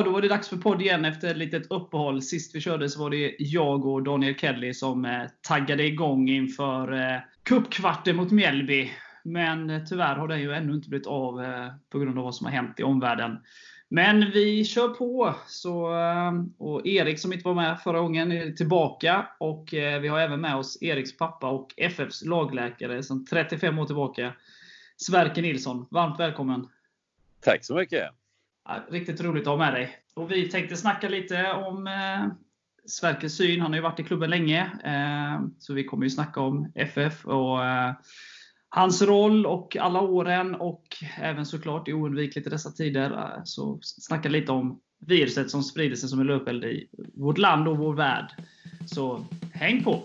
Ja, då var det dags för podd igen efter ett litet uppehåll. Sist vi körde så var det jag och Daniel Kelly som eh, taggade igång inför eh, cupkvarten mot Mjällby. Men eh, tyvärr har den ju ännu inte blivit av eh, på grund av vad som har hänt i omvärlden. Men vi kör på! Så, eh, och Erik som inte var med förra gången är tillbaka. Och eh, vi har även med oss Eriks pappa och FFs lagläkare sedan 35 år tillbaka. Sverker Nilsson. Varmt välkommen! Tack så mycket! Ja, riktigt roligt att ha med dig. Och vi tänkte snacka lite om eh, Sverkers syn. Han har ju varit i klubben länge. Eh, så vi kommer ju snacka om FF och eh, hans roll och alla åren och även såklart det är oundvikligt i dessa tider. Eh, så snacka lite om viruset som sprider sig som en löpeld i vårt land och vår värld. Så häng på!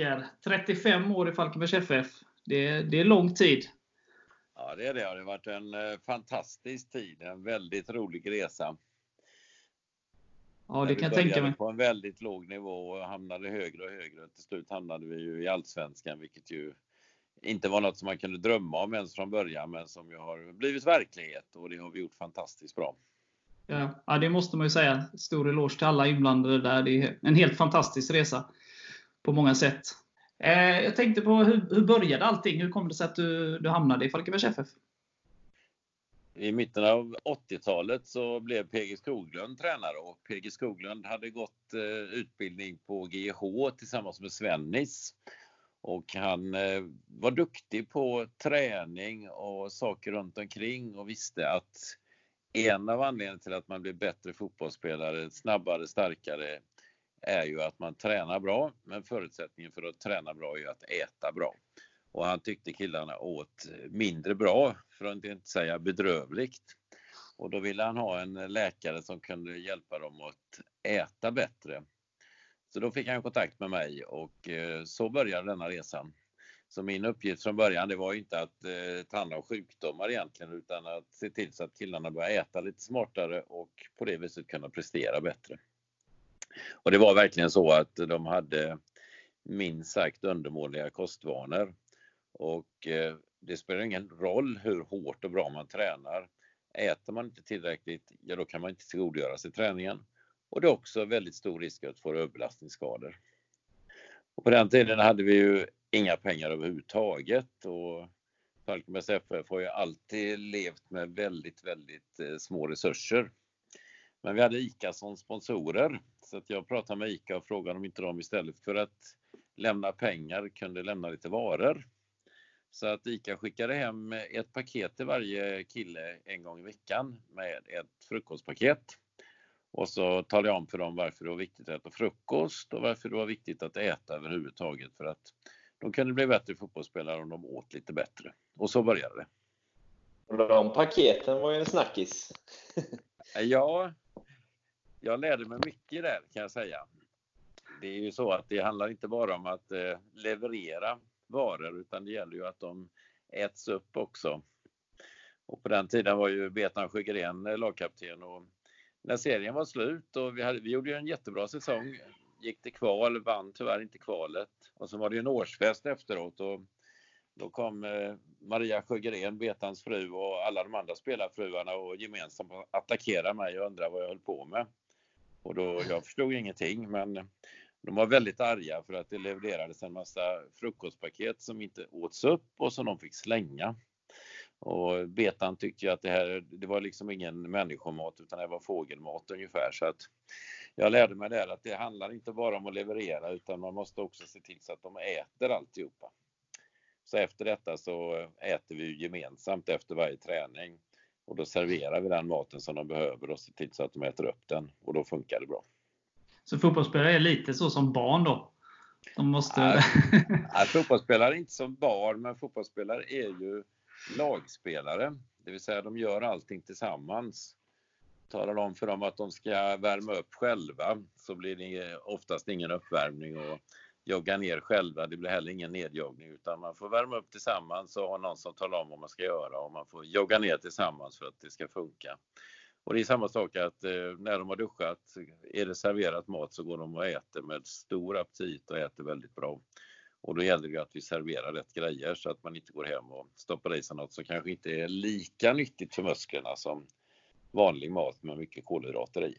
Sverker, 35 år i Falkenbergs FF. Det, det är lång tid. Ja, det är det. Det har varit en eh, fantastisk tid. En väldigt rolig resa. Ja, det kan jag tänka mig. på en väldigt låg nivå och hamnade högre och högre. Till slut hamnade vi ju i Allsvenskan, vilket ju inte var något som man kunde drömma om ens från början, men som ju har blivit verklighet och det har vi gjort fantastiskt bra. Ja, ja, det måste man ju säga. Stor eloge till alla inblandade där. Det är en helt fantastisk resa på många sätt. Eh, jag tänkte på hur, hur började allting? Hur kom det sig att du, du hamnade i Falkenbergs FF? I mitten av 80-talet så blev PG Skoglund tränare och PG Skoglund hade gått eh, utbildning på GH tillsammans med Svennis. Och han eh, var duktig på träning och saker runt omkring och visste att en av anledningarna till att man blir bättre fotbollsspelare, snabbare, starkare, är ju att man tränar bra. Men förutsättningen för att träna bra är ju att äta bra. Och han tyckte killarna åt mindre bra, för att inte säga bedrövligt. Och då ville han ha en läkare som kunde hjälpa dem att äta bättre. Så då fick han kontakt med mig och eh, så började denna resan. Så min uppgift från början det var inte att eh, ta hand om sjukdomar egentligen utan att se till så att killarna började äta lite smartare och på det viset kunna prestera bättre. Och det var verkligen så att de hade minst sagt undermåliga kostvanor. Och eh, det spelar ingen roll hur hårt och bra man tränar. Äter man inte tillräckligt, ja då kan man inte tillgodogöra sig träningen. Och det är också väldigt stor risk att få överbelastningsskador. Och på den tiden hade vi ju inga pengar överhuvudtaget och Falkenbergs FF har ju alltid levt med väldigt, väldigt eh, små resurser. Men vi hade ICA som sponsorer så att jag pratade med ICA och frågade om inte de istället för att lämna pengar kunde lämna lite varor. Så att ICA skickade hem ett paket till varje kille en gång i veckan med ett frukostpaket. Och så talade jag om för dem varför det var viktigt att äta frukost och varför det var viktigt att äta överhuvudtaget för att de kunde bli bättre fotbollsspelare om de åt lite bättre. Och så började det. De paketen var ju en snackis. Ja, jag lärde mig mycket där kan jag säga. Det är ju så att det handlar inte bara om att eh, leverera varor utan det gäller ju att de äts upp också. Och på den tiden var ju Betan Sjögren eh, lagkapten och när serien var slut och vi, hade, vi gjorde ju en jättebra säsong. Gick till kval, vann tyvärr inte kvalet. Och så var det ju en årsfest efteråt och då kom eh, Maria Sjögren, Betans fru och alla de andra spelarfruarna och gemensamt attackerade mig och undrade vad jag höll på med. Och då, jag förstod ingenting men de var väldigt arga för att det levererades en massa frukostpaket som inte åts upp och som de fick slänga. Och Betan tyckte ju att det här, det var liksom ingen människomat utan det var fågelmat ungefär. Så att jag lärde mig där att det handlar inte bara om att leverera utan man måste också se till så att de äter alltihopa. Så efter detta så äter vi gemensamt efter varje träning. Och då serverar vi den maten som de behöver och ser till så att de äter upp den. Och då funkar det bra. Så fotbollsspelare är lite så som barn då? De måste... Nej, nej, fotbollsspelare är inte som barn, men fotbollsspelare är ju lagspelare. Det vill säga de gör allting tillsammans. Talar om för dem att de ska värma upp själva så blir det oftast ingen uppvärmning och jogga ner själva. Det blir heller ingen nedjoggning utan man får värma upp tillsammans och ha någon som talar om vad man ska göra och man får jogga ner tillsammans för att det ska funka. Och det är samma sak att eh, när de har duschat, är det serverat mat så går de och äter med stor aptit och äter väldigt bra. Och då gäller det att vi serverar rätt grejer så att man inte går hem och stoppar i sig något som kanske inte är lika nyttigt för musklerna som vanlig mat med mycket kolhydrater i.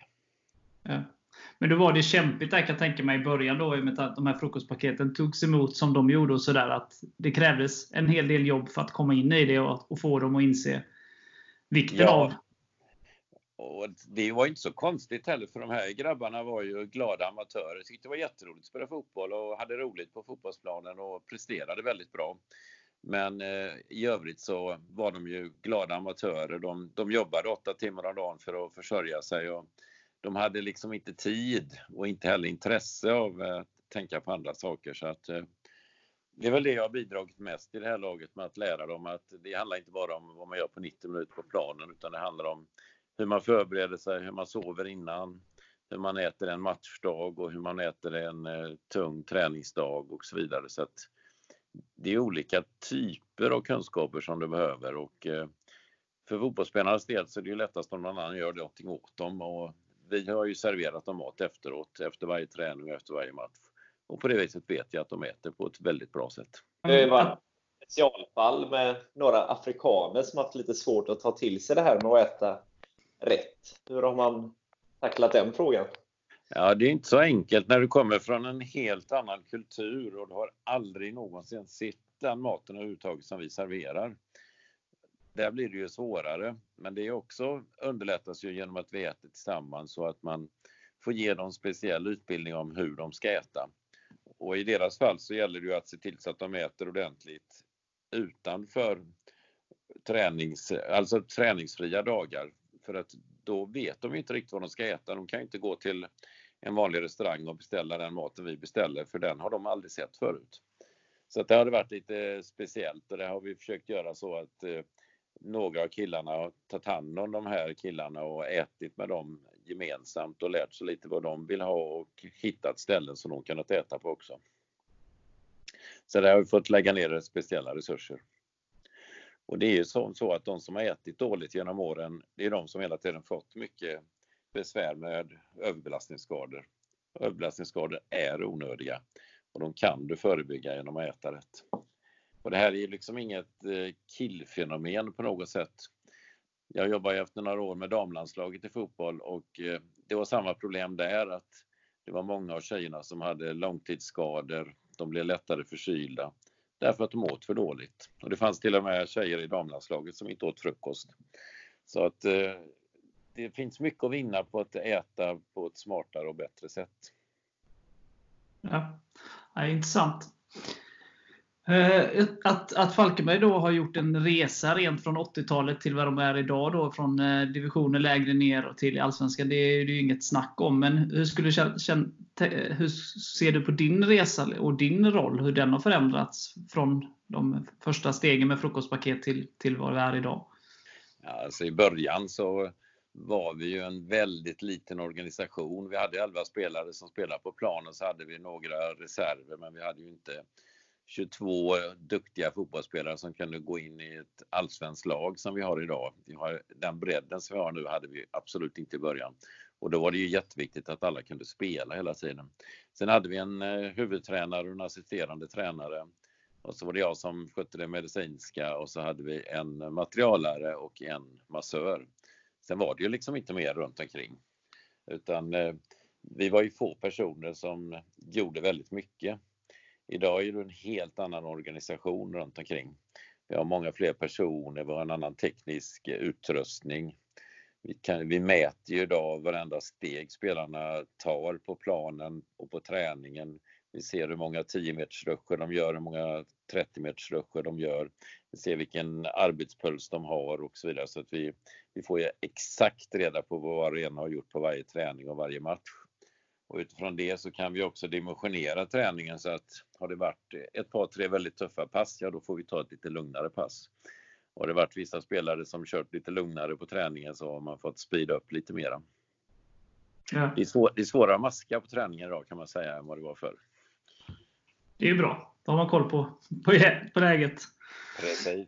Ja. Men då var det kämpigt där kan jag tänka mig i början då i och med att de här frukostpaketen togs emot som de gjorde och sådär att det krävdes en hel del jobb för att komma in i det och, och få dem att inse vikten Ja. av Och det var inte så konstigt heller för de här grabbarna var ju glada amatörer. Tyckte det var jätteroligt att spela fotboll och hade roligt på fotbollsplanen och presterade väldigt bra. Men eh, i övrigt så var de ju glada amatörer. De, de jobbade åtta timmar om dagen för att försörja sig och de hade liksom inte tid och inte heller intresse av att tänka på andra saker. Så att, eh, det är väl det jag har bidragit mest i det här laget med att lära dem att det handlar inte bara om vad man gör på 90 minuter på planen utan det handlar om hur man förbereder sig, hur man sover innan, hur man äter en matchdag och hur man äter en eh, tung träningsdag och så vidare. Så att det är olika typer av kunskaper som du behöver och eh, för fotbollsspelarnas del så är det ju lättast om någon annan gör någonting åt dem och vi har ju serverat dem mat efteråt, efter varje träning och efter varje match. Och på det viset vet jag att de äter på ett väldigt bra sätt. Det var ett specialfall med några afrikaner som haft lite svårt att ta till sig det här med att äta rätt. Hur har man tacklat den frågan? Ja, det är inte så enkelt när du kommer från en helt annan kultur och du har aldrig någonsin sett den maten överhuvudtaget som vi serverar. Där blir det ju svårare, men det är också underlättas ju genom att vi äter tillsammans så att man får ge dem speciell utbildning om hur de ska äta. Och i deras fall så gäller det ju att se till så att de äter ordentligt utanför tränings, alltså träningsfria dagar. För att då vet de inte riktigt vad de ska äta. De kan inte gå till en vanlig restaurang och beställa den maten vi beställer, för den har de aldrig sett förut. Så att det har varit lite speciellt och det har vi försökt göra så att eh, några av killarna har tagit hand om de här killarna och ätit med dem gemensamt och lärt sig lite vad de vill ha och hittat ställen som de kunnat äta på också. Så där har vi fått lägga ner speciella resurser. Och det är ju så, så att de som har ätit dåligt genom åren, det är de som hela tiden fått mycket besvär med överbelastningsskador. Överbelastningsskador är onödiga och de kan du förebygga genom att äta rätt. Och det här är liksom inget eh, killfenomen på något sätt. Jag jobbade efter några år med damlandslaget i fotboll och eh, det var samma problem där att det var många av tjejerna som hade långtidsskador. De blev lättare förkylda därför att de åt för dåligt. Och det fanns till och med tjejer i damlandslaget som inte åt frukost. Så att eh, det finns mycket att vinna på att äta på ett smartare och bättre sätt. Ja, ja intressant. Eh, att, att Falkenberg då har gjort en resa rent från 80-talet till vad de är idag, då, från eh, divisioner lägre ner till Allsvenskan, det är det ju inget snack om. Men hur, skulle hur ser du på din resa och din roll, hur den har förändrats från de första stegen med frukostpaket till, till vad vi är idag? Ja, alltså I början så var vi ju en väldigt liten organisation. Vi hade 11 spelare som spelade på planen, så hade vi några reserver, men vi hade ju inte 22 duktiga fotbollsspelare som kunde gå in i ett allsvenskt lag som vi har idag. Vi har, den bredden som vi har nu hade vi absolut inte i början. Och då var det ju jätteviktigt att alla kunde spela hela tiden. Sen hade vi en eh, huvudtränare och en assisterande tränare. Och så var det jag som skötte det medicinska och så hade vi en materialare och en massör. Sen var det ju liksom inte mer runt omkring. Utan eh, vi var ju få personer som gjorde väldigt mycket. Idag är det en helt annan organisation runt omkring. Vi har många fler personer, vi har en annan teknisk eh, utrustning. Vi, kan, vi mäter ju idag varenda steg spelarna tar på planen och på träningen. Vi ser hur många 10 meters ruscher de gör, hur många 30 meters ruscher de gör. Vi ser vilken arbetspuls de har och så vidare. Så att vi, vi får ju exakt reda på vad var och en har gjort på varje träning och varje match. Och utifrån det så kan vi också dimensionera träningen så att har det varit ett par, tre väldigt tuffa pass, ja då får vi ta ett lite lugnare pass. Har det varit vissa spelare som kört lite lugnare på träningen så har man fått speeda upp lite mera. Ja. Det är, svår, det är svårare att maska på träningen idag kan man säga än vad det var förr. Det är ju bra. Då har man koll på, på, på läget. Precis.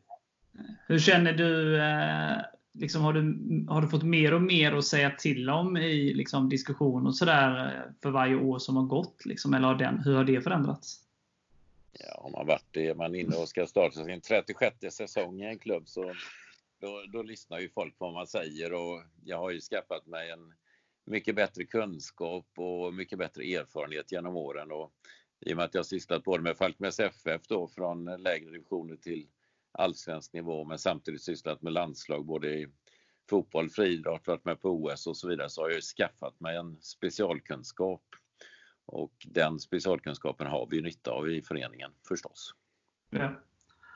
Hur känner du? Eh, liksom, har, du har du fått mer och mer att säga till om i liksom, diskussion och sådär eh, för varje år som har gått? Liksom, eller har den, hur har det förändrats? Ja, om man varit är man inne och ska starta sin 36 säsong i en klubb så då, då lyssnar ju folk på vad man säger och jag har ju skaffat mig en mycket bättre kunskap och mycket bättre erfarenhet genom åren och i och med att jag sysslat både med Falkenbergs FF då från lägre divisioner till allsvensk nivå men samtidigt sysslat med landslag både i fotboll, friidrott, varit med på OS och så vidare så har jag skaffat mig en specialkunskap. Och den specialkunskapen har vi nytta av i föreningen förstås. Ja.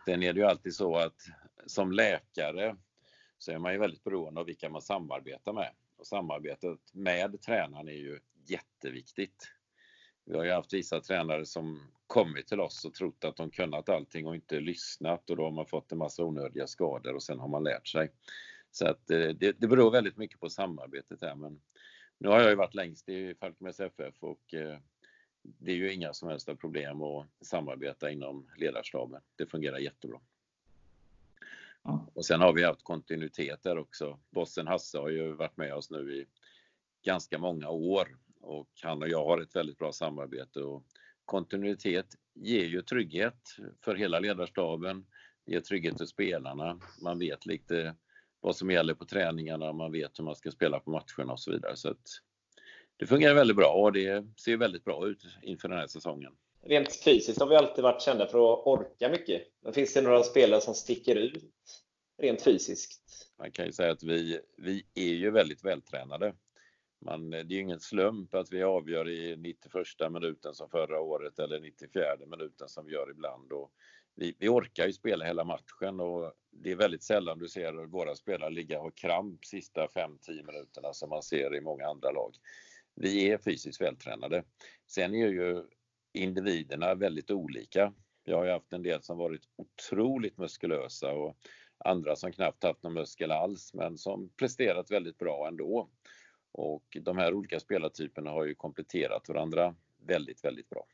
Sen är det ju alltid så att som läkare så är man ju väldigt beroende av vilka man samarbetar med. Och samarbetet med tränaren är ju jätteviktigt. Vi har ju haft vissa tränare som kommit till oss och trott att de kunnat allting och inte lyssnat och då har man fått en massa onödiga skador och sen har man lärt sig. Så att eh, det, det beror väldigt mycket på samarbetet här men nu har jag ju varit längst i Falkenbergs FF och eh, det är ju inga som helst problem att samarbeta inom ledarstaben. Det fungerar jättebra. Ja. Och sen har vi haft kontinuitet där också. Bossen Hasse har ju varit med oss nu i ganska många år och han och jag har ett väldigt bra samarbete och kontinuitet ger ju trygghet för hela ledarstaben, ger trygghet för spelarna. Man vet lite vad som gäller på träningarna, man vet hur man ska spela på matcherna och så vidare. Så det fungerar väldigt bra och det ser väldigt bra ut inför den här säsongen. Rent fysiskt har vi alltid varit kända för att orka mycket. Men finns det några spelare som sticker ut rent fysiskt? Man kan ju säga att vi, vi är ju väldigt vältränade. Man, det är ju ingen slump att vi avgör i 91 minuten som förra året eller 94 minuten som vi gör ibland. Och vi, vi orkar ju spela hela matchen och det är väldigt sällan du ser våra spelare ligga och ha kramp sista 5-10 minuterna som man ser i många andra lag. Vi är fysiskt vältränade. Sen är ju individerna väldigt olika. Jag har ju haft en del som varit otroligt muskulösa och andra som knappt haft någon muskel alls men som presterat väldigt bra ändå. Och de här olika spelartyperna har ju kompletterat varandra väldigt, väldigt bra.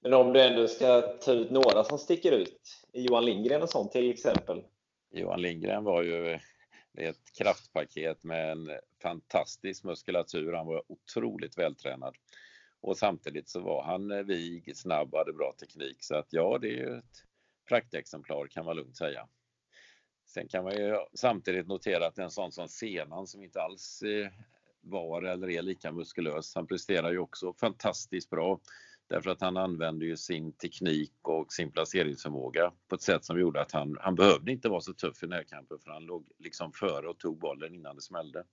Men om du ändå ska ta ut några som sticker ut, Johan Lindgren en sån till exempel? Johan Lindgren var ju ett kraftpaket med en fantastisk muskulatur. Han var otroligt vältränad. Och samtidigt så var han vig, snabb och hade bra teknik. Så att ja, det är ju ett praktexemplar kan man lugnt säga. Sen kan man ju samtidigt notera att en sån som Senan som inte alls eh, var eller är lika muskulös, han presterar ju också fantastiskt bra. Därför att han använde ju sin teknik och sin placeringsförmåga på ett sätt som gjorde att han, han behövde inte vara så tuff i närkampen för han låg liksom före och tog bollen innan det smällde.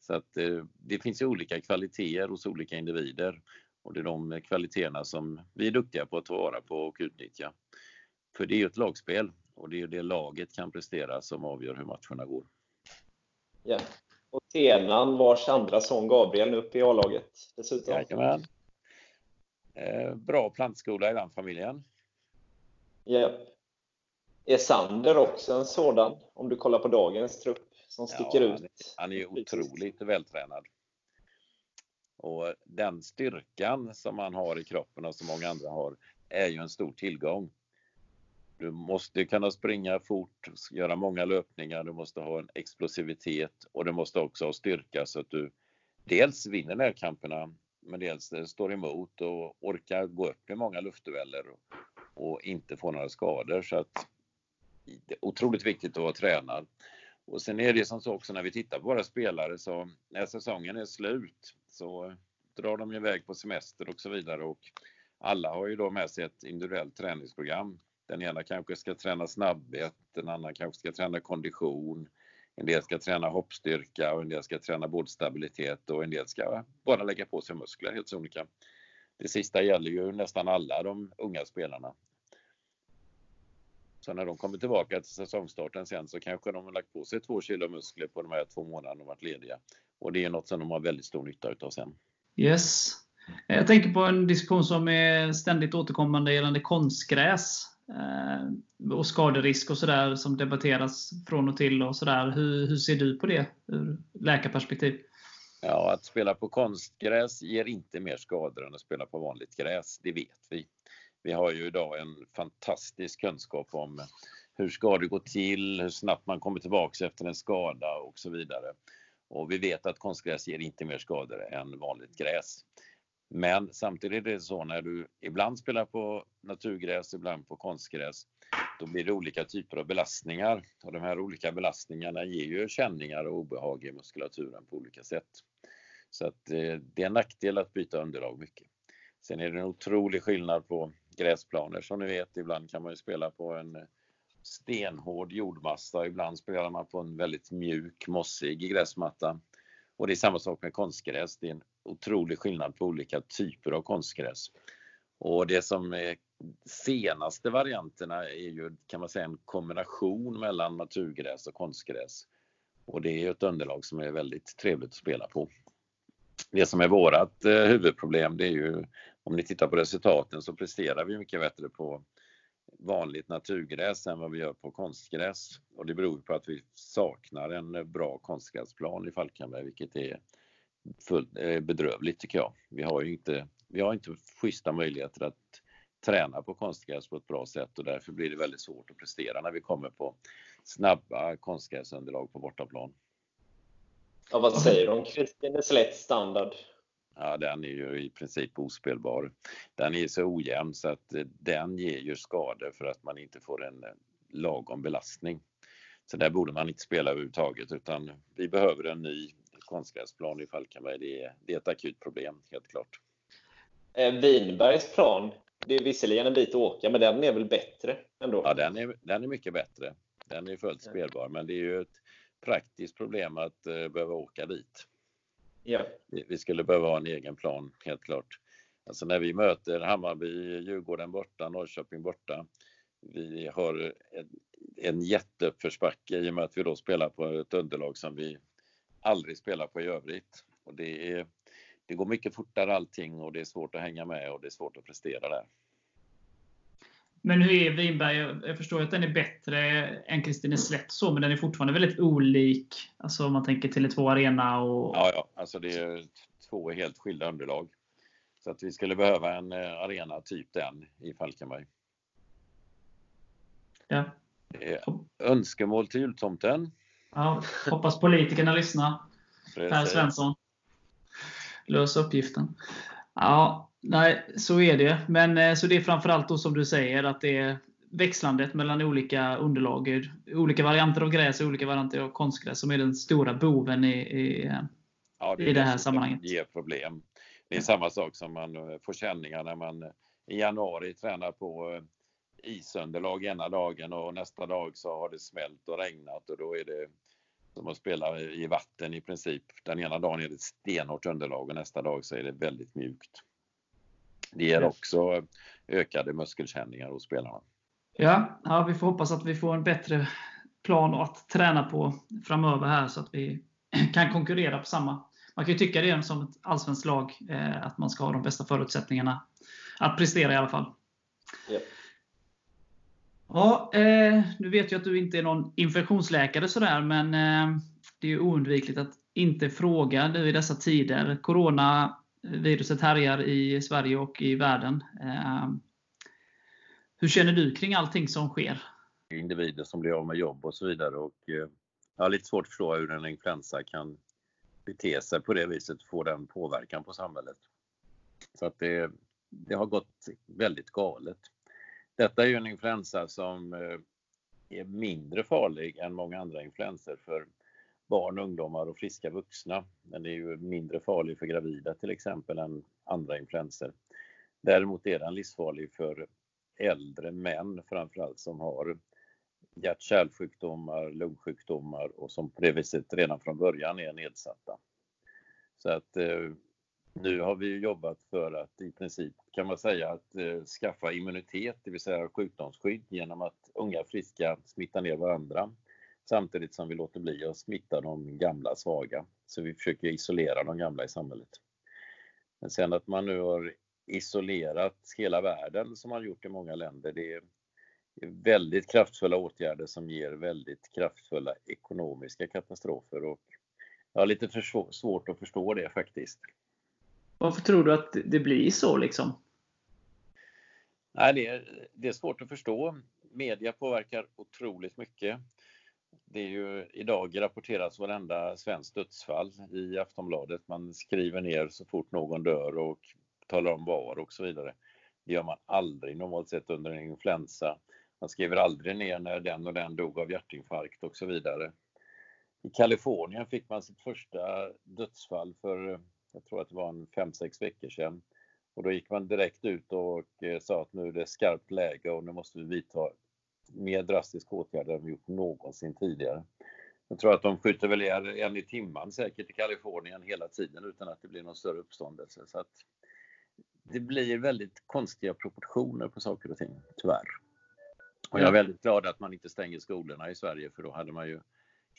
Så att eh, det finns ju olika kvaliteter hos olika individer och det är de kvaliteterna som vi är duktiga på att ta vara på och utnyttja. För det är ju ett lagspel och det är det laget kan prestera som avgör hur matcherna går. Ja. Och Tenan, vars andra son Gabriel, nu uppe i A-laget dessutom. Jajamän. Eh, bra plantskola i den familjen. Ja. Är Sander också en sådan, om du kollar på dagens trupp, som sticker Ja, ut? han, han är otroligt vältränad. Och den styrkan som han har i kroppen och som många andra har är ju en stor tillgång. Du måste kunna springa fort, göra många löpningar, du måste ha en explosivitet och du måste också ha styrka så att du dels vinner närkamperna men dels eh, står emot och orkar gå upp i många luftdueller och, och inte få några skador. Så att det är otroligt viktigt att vara tränad. Och sen är det som så också när vi tittar på våra spelare så när säsongen är slut så drar de iväg på semester och så vidare och alla har ju då med sig ett individuellt träningsprogram. Den ena kanske ska träna snabbhet, den andra kanske ska träna kondition, en del ska träna hoppstyrka och en del ska träna bådstabilitet och en del ska bara lägga på sig muskler, helt sonika. olika. det sista gäller ju nästan alla de unga spelarna. Så när de kommer tillbaka till säsongstarten sen så kanske de har lagt på sig två kilo muskler på de här två månaderna de varit lediga. Och det är något som de har väldigt stor nytta utav sen. Yes. Jag tänker på en diskussion som är ständigt återkommande gällande konstgräs Eh, och skaderisk och sådär som debatteras från och till och sådär. Hur, hur ser du på det ur läkarperspektiv? Ja, att spela på konstgräs ger inte mer skador än att spela på vanligt gräs. Det vet vi. Vi har ju idag en fantastisk kunskap om hur skador går till, hur snabbt man kommer tillbaka efter en skada och så vidare. Och vi vet att konstgräs ger inte mer skador än vanligt gräs. Men samtidigt är det så när du ibland spelar på naturgräs, ibland på konstgräs, då blir det olika typer av belastningar och de här olika belastningarna ger ju känningar och obehag i muskulaturen på olika sätt. Så att eh, det är en nackdel att byta underlag mycket. Sen är det en otrolig skillnad på gräsplaner som ni vet. Ibland kan man ju spela på en eh, stenhård jordmassa, ibland spelar man på en väldigt mjuk, mossig gräsmatta. Och det är samma sak med konstgräs. Det är en otrolig skillnad på olika typer av konstgräs. Och det som är senaste varianterna är ju kan man säga en kombination mellan naturgräs och konstgräs. Och det är ett underlag som är väldigt trevligt att spela på. Det som är vårat eh, huvudproblem det är ju om ni tittar på resultaten så presterar vi mycket bättre på vanligt naturgräs än vad vi gör på konstgräs. Och det beror på att vi saknar en bra konstgräsplan i Falkenberg, vilket är fullt, bedrövligt tycker jag. Vi har ju inte, vi har inte schyssta möjligheter att träna på konstgräs på ett bra sätt och därför blir det väldigt svårt att prestera när vi kommer på snabba konstgräsunderlag på bortaplan. Ja, vad säger du om Kristineslätt standard? Ja, den är ju i princip ospelbar. Den är så ojämn så att eh, den ger ju skador för att man inte får en eh, lagom belastning. Så där borde man inte spela överhuvudtaget utan vi behöver en ny konstgräsplan i Falkenberg. Det är, det är ett akut problem, helt klart. Eh, Vinbergs plan, det är visserligen en bit att åka, men den är väl bättre ändå? Ja, den är, den är mycket bättre. Den är fullt spelbar, men det är ju ett praktiskt problem att uh, behöva åka dit. Ja. Vi skulle behöva ha en egen plan, helt klart. Alltså när vi möter Hammarby, Djurgården borta, Norrköping borta. Vi har en, en jätteuppförsbacke i och med att vi då spelar på ett underlag som vi aldrig spelar på i övrigt. Och det, är, det går mycket fortare allting och det är svårt att hänga med och det är svårt att prestera där. Men hur är Vinberg? Jag förstår att den är bättre än Kristineslätt så, men den är fortfarande väldigt olik. Alltså om man tänker Tele2 Arena och... Ja, ja, alltså det är två helt skilda underlag. Så att vi skulle behöva en eh, arena typ den i Falkenberg. Ja. Önskemål till jultomten? Ja, hoppas politikerna lyssnar. Per Svensson. Lös uppgiften. Ja, nej, så är det. Men eh, så det är framförallt då som du säger att det är växlandet mellan olika underlag, olika varianter av gräs och olika varianter av konstgräs som är den stora boven i, i, ja, det, i det här sammanhanget. Det ger problem. Det är samma sak som man eh, får känningar när man eh, i januari tränar på isunderlag ena dagen och nästa dag så har det smält och regnat och då är det som att spela i vatten i princip. Den ena dagen är det stenhårt underlag och nästa dag så är det väldigt mjukt. Det ger också ökade muskelkänningar hos spelarna. Ja, ja, vi får hoppas att vi får en bättre plan att träna på framöver här så att vi kan konkurrera på samma. Man kan ju tycka det som ett allsvenskt lag, eh, att man ska ha de bästa förutsättningarna att prestera i alla fall. Ja. Ja, eh, nu vet jag att du inte är någon infektionsläkare sådär, men eh, det är ju oundvikligt att inte fråga nu i dessa tider. Coronaviruset härjar i Sverige och i världen. Eh, hur känner du kring allting som sker? Individer som blir av med jobb och så vidare. Och, eh, jag har lite svårt att förstå hur en influensa kan bete sig på det viset och få den påverkan på samhället. Så att det, det har gått väldigt galet. Detta är ju en influensa som eh, är mindre farlig än många andra influenser för barn, ungdomar och friska vuxna. Men det är ju mindre farlig för gravida till exempel än andra influenser. Däremot är den livsfarlig för äldre män framförallt som har hjärt-kärlsjukdomar, lungsjukdomar och som på det viset redan från början är nedsatta. Så att eh, nu har vi jobbat för att i princip kan man säga att eh, skaffa immunitet, det vill säga sjukdomsskydd genom att unga friska smittar ner varandra samtidigt som vi låter bli att smitta de gamla svaga. Så vi försöker isolera de gamla i samhället. Men sen att man nu har isolerat hela världen som man gjort i många länder, det är väldigt kraftfulla åtgärder som ger väldigt kraftfulla ekonomiska katastrofer och jag har lite svårt att förstå det faktiskt. Varför tror du att det blir så liksom? Nej, det är, det är svårt att förstå. Media påverkar otroligt mycket. Det är ju idag rapporteras varenda svenskt dödsfall i Aftonbladet. Man skriver ner så fort någon dör och talar om var och så vidare. Det gör man aldrig normalt sett under en influensa. Man skriver aldrig ner när den och den dog av hjärtinfarkt och så vidare. I Kalifornien fick man sitt första dödsfall för, jag tror att det var en 5-6 veckor sedan. Och då gick man direkt ut och eh, sa att nu är det skarpt läge och nu måste vi vidta mer drastiska åtgärder än vi gjort någonsin tidigare. Jag tror att de skjuter väl en i timman säkert i Kalifornien hela tiden utan att det blir någon större uppståndelse. Så att det blir väldigt konstiga proportioner på saker och ting, tyvärr. Och jag är väldigt glad att man inte stänger skolorna i Sverige för då hade man ju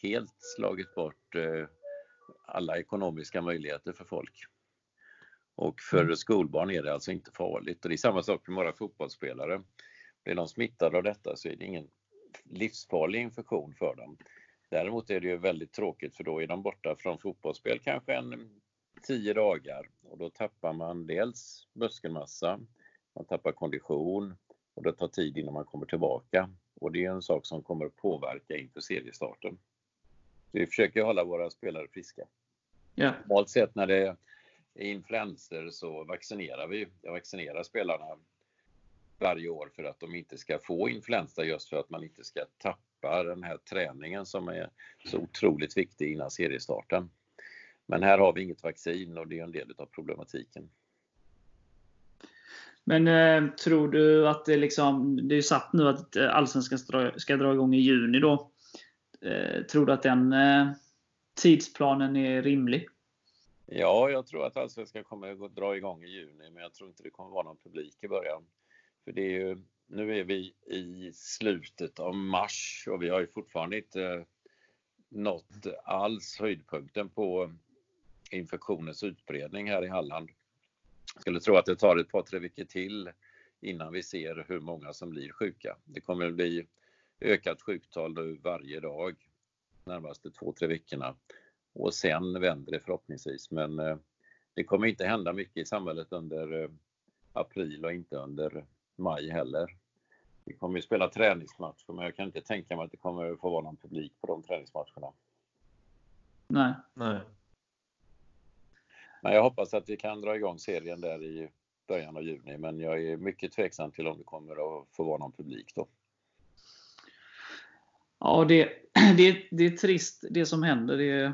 helt slagit bort eh, alla ekonomiska möjligheter för folk. Och för mm. skolbarn är det alltså inte farligt. Och det är samma sak med våra fotbollsspelare. Blir de smittade av detta så är det ingen livsfarlig infektion för dem. Däremot är det ju väldigt tråkigt för då är de borta från fotbollsspel kanske en tio dagar och då tappar man dels muskelmassa, man tappar kondition och det tar tid innan man kommer tillbaka. Och det är en sak som kommer påverka inför seriestarten. Vi försöker hålla våra spelare friska. Ja. Normalt sett när det är influenser så vaccinerar vi. Jag vaccinerar spelarna varje år för att de inte ska få influensa just för att man inte ska tappa den här träningen som är så otroligt viktig innan seriestarten. Men här har vi inget vaccin och det är en del av problematiken. Men eh, tror du att det liksom, det är ju satt nu att Allsvenskan ska ska dra igång i juni då. Eh, tror du att den eh, tidsplanen är rimlig? Ja, jag tror att Allsvenskan kommer att dra igång i juni, men jag tror inte det kommer vara någon publik i början. För det är ju, nu är vi i slutet av mars och vi har ju fortfarande inte nått alls höjdpunkten på infektionens utbredning här i Halland. Jag skulle tro att det tar ett par, tre veckor till innan vi ser hur många som blir sjuka. Det kommer att bli ökat sjuktal nu varje dag närmaste två, tre veckorna och sen vänder det förhoppningsvis. Men eh, det kommer inte hända mycket i samhället under eh, april och inte under maj heller. Vi kommer ju spela träningsmatcher men jag kan inte tänka mig att det kommer att få vara någon publik på de träningsmatcherna. Nej. Nej. Men jag hoppas att vi kan dra igång serien där i början av juni, men jag är mycket tveksam till om det kommer att få vara någon publik då. Ja, det, det, det är trist det som händer. Det,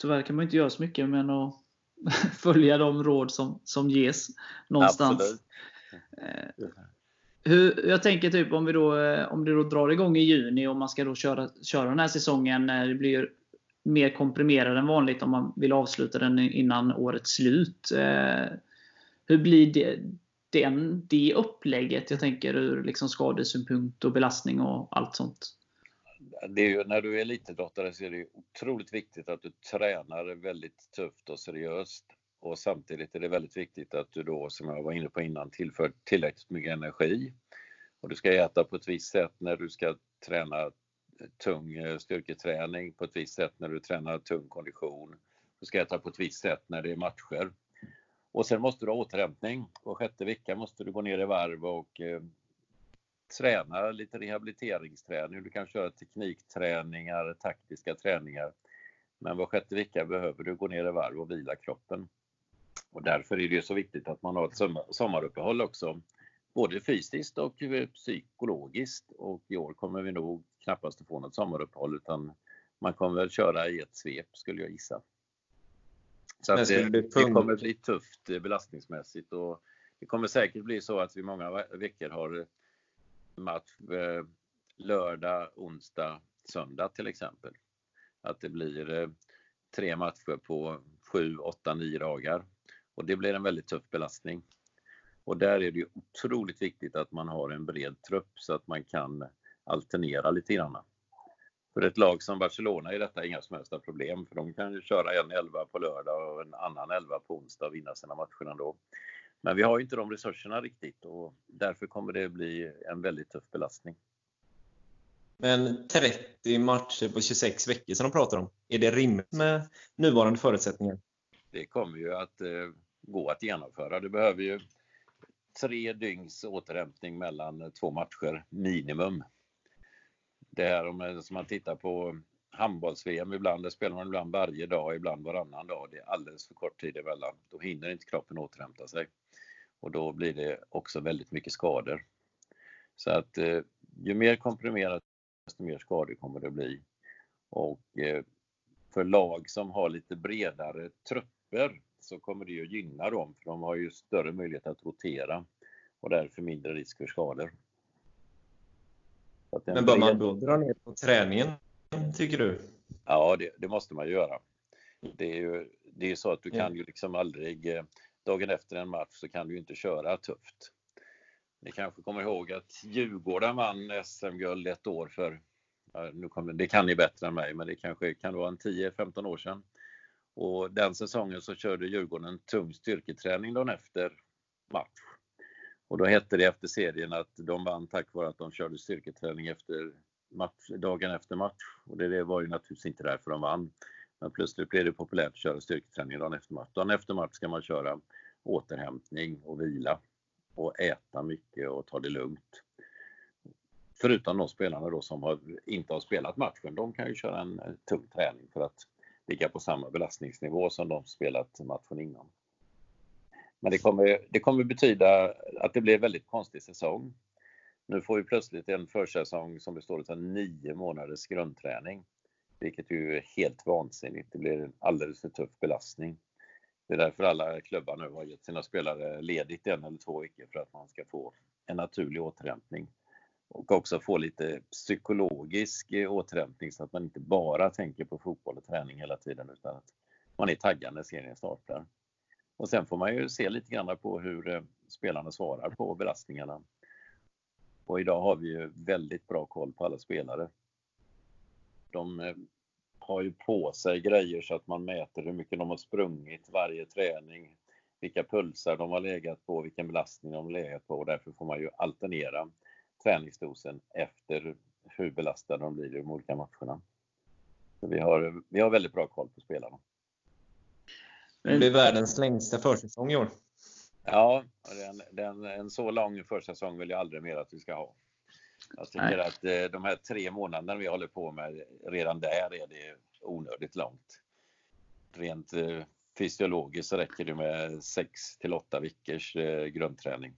tyvärr kan man inte göra så mycket men att följa de råd som, som ges någonstans. Absolut. Eh, hur, jag tänker typ om, vi då, eh, om det då drar igång i juni och man ska då köra, köra den här säsongen. Det blir mer komprimerad än vanligt om man vill avsluta den innan årets slut. Eh, hur blir det, den, det upplägget? Jag tänker ur liksom skadesynpunkt och belastning och allt sånt. Det är ju, när du är elitidrottare så är det otroligt viktigt att du tränar väldigt tufft och seriöst. Och samtidigt är det väldigt viktigt att du då, som jag var inne på innan, tillför tillräckligt mycket energi. Och du ska äta på ett visst sätt när du ska träna tung eh, styrketräning på ett visst sätt när du tränar tung kondition. Du ska äta på ett visst sätt när det är matcher. Och sen måste du ha återhämtning. Var sjätte vecka måste du gå ner i varv och eh, träna lite rehabiliteringsträning. Du kan köra teknikträningar, taktiska träningar. Men var sjätte vecka behöver du gå ner i varv och vila kroppen. Och därför är det så viktigt att man har ett sommaruppehåll också. Både fysiskt och eh, psykologiskt. Och i år kommer vi nog knappast att få något sommaruppehåll utan man kommer väl köra i ett svep skulle jag gissa. Så att det, det kommer bli tufft eh, belastningsmässigt och det kommer säkert bli så att vi många veckor har match eh, lördag, onsdag, söndag till exempel. Att det blir eh, tre matcher på sju, åtta, nio dagar. Och det blir en väldigt tuff belastning. Och där är det ju otroligt viktigt att man har en bred trupp så att man kan alternera lite grann. För ett lag som Barcelona är detta inga som helst problem, för de kan ju köra en elva på lördag och en annan elva på onsdag och vinna sina matcher ändå. Men vi har ju inte de resurserna riktigt och därför kommer det bli en väldigt tuff belastning. Men 30 matcher på 26 veckor som de pratar om, är det rimligt med nuvarande förutsättningar? Det kommer ju att eh, gå att genomföra. Det behöver ju tre dygns återhämtning mellan två matcher minimum. Det här om som man tittar på handbolls-VM ibland, där spelar man ibland varje dag, ibland varannan dag. Det är alldeles för kort tid emellan. Då hinner inte kroppen återhämta sig. Och då blir det också väldigt mycket skador. Så att eh, ju mer komprimerat, desto mer skador kommer det bli. Och eh, för lag som har lite bredare trupper så kommer det ju gynna dem, för de har ju större möjlighet att rotera och därför mindre risk för skador. Men bör man då dra ner på träningen, tycker du? Ja, det, det måste man göra. Det är ju det är så att du kan ju liksom aldrig, eh, dagen efter en match så kan du inte köra tufft. Ni kanske kommer ihåg att Djurgården vann SM-guld ett år för, nu kommer, det kan ni bättre än mig, men det kanske kan vara en 10-15 år sedan. Och den säsongen så körde Djurgården tung styrketräning dagen efter match. Och då hette det efter serien att de vann tack vare att de körde styrketräning efter match, dagen efter match. Och det var ju naturligtvis inte därför de vann. Men plötsligt blev det populärt att köra styrketräning dagen efter match. Dagen efter match ska man köra återhämtning och vila och äta mycket och ta det lugnt. Förutom de spelarna då som har, inte har spelat matchen, de kan ju köra en tung träning för att ligga på samma belastningsnivå som de spelat matchen innan. Men det kommer, det kommer betyda att det blir en väldigt konstig säsong. Nu får vi plötsligt en försäsong som består av nio månaders grundträning. Vilket ju är helt vansinnigt. Det blir en alldeles för tuff belastning. Det är därför alla klubbar nu har gett sina spelare ledigt en eller två veckor för att man ska få en naturlig återhämtning. Och också få lite psykologisk återhämtning så att man inte bara tänker på fotboll och träning hela tiden utan att man är taggad när serien startar. Och sen får man ju se lite grann på hur eh, spelarna svarar på belastningarna. Och idag har vi ju väldigt bra koll på alla spelare. De eh, har ju på sig grejer så att man mäter hur mycket de har sprungit varje träning, vilka pulsar de har legat på, vilken belastning de har legat på och därför får man ju alternera träningsdosen efter hur belastade de blir i de olika matcherna. Så vi, har, vi har väldigt bra koll på spelarna. Det blir världens längsta försäsong i år. Ja, den, den, en så lång försäsong vill jag aldrig mer att vi ska ha. Jag tycker Nej. att eh, de här tre månaderna vi håller på med, redan där är det onödigt långt. Rent eh, fysiologiskt så räcker det med 6 till 8 veckors eh, grundträning.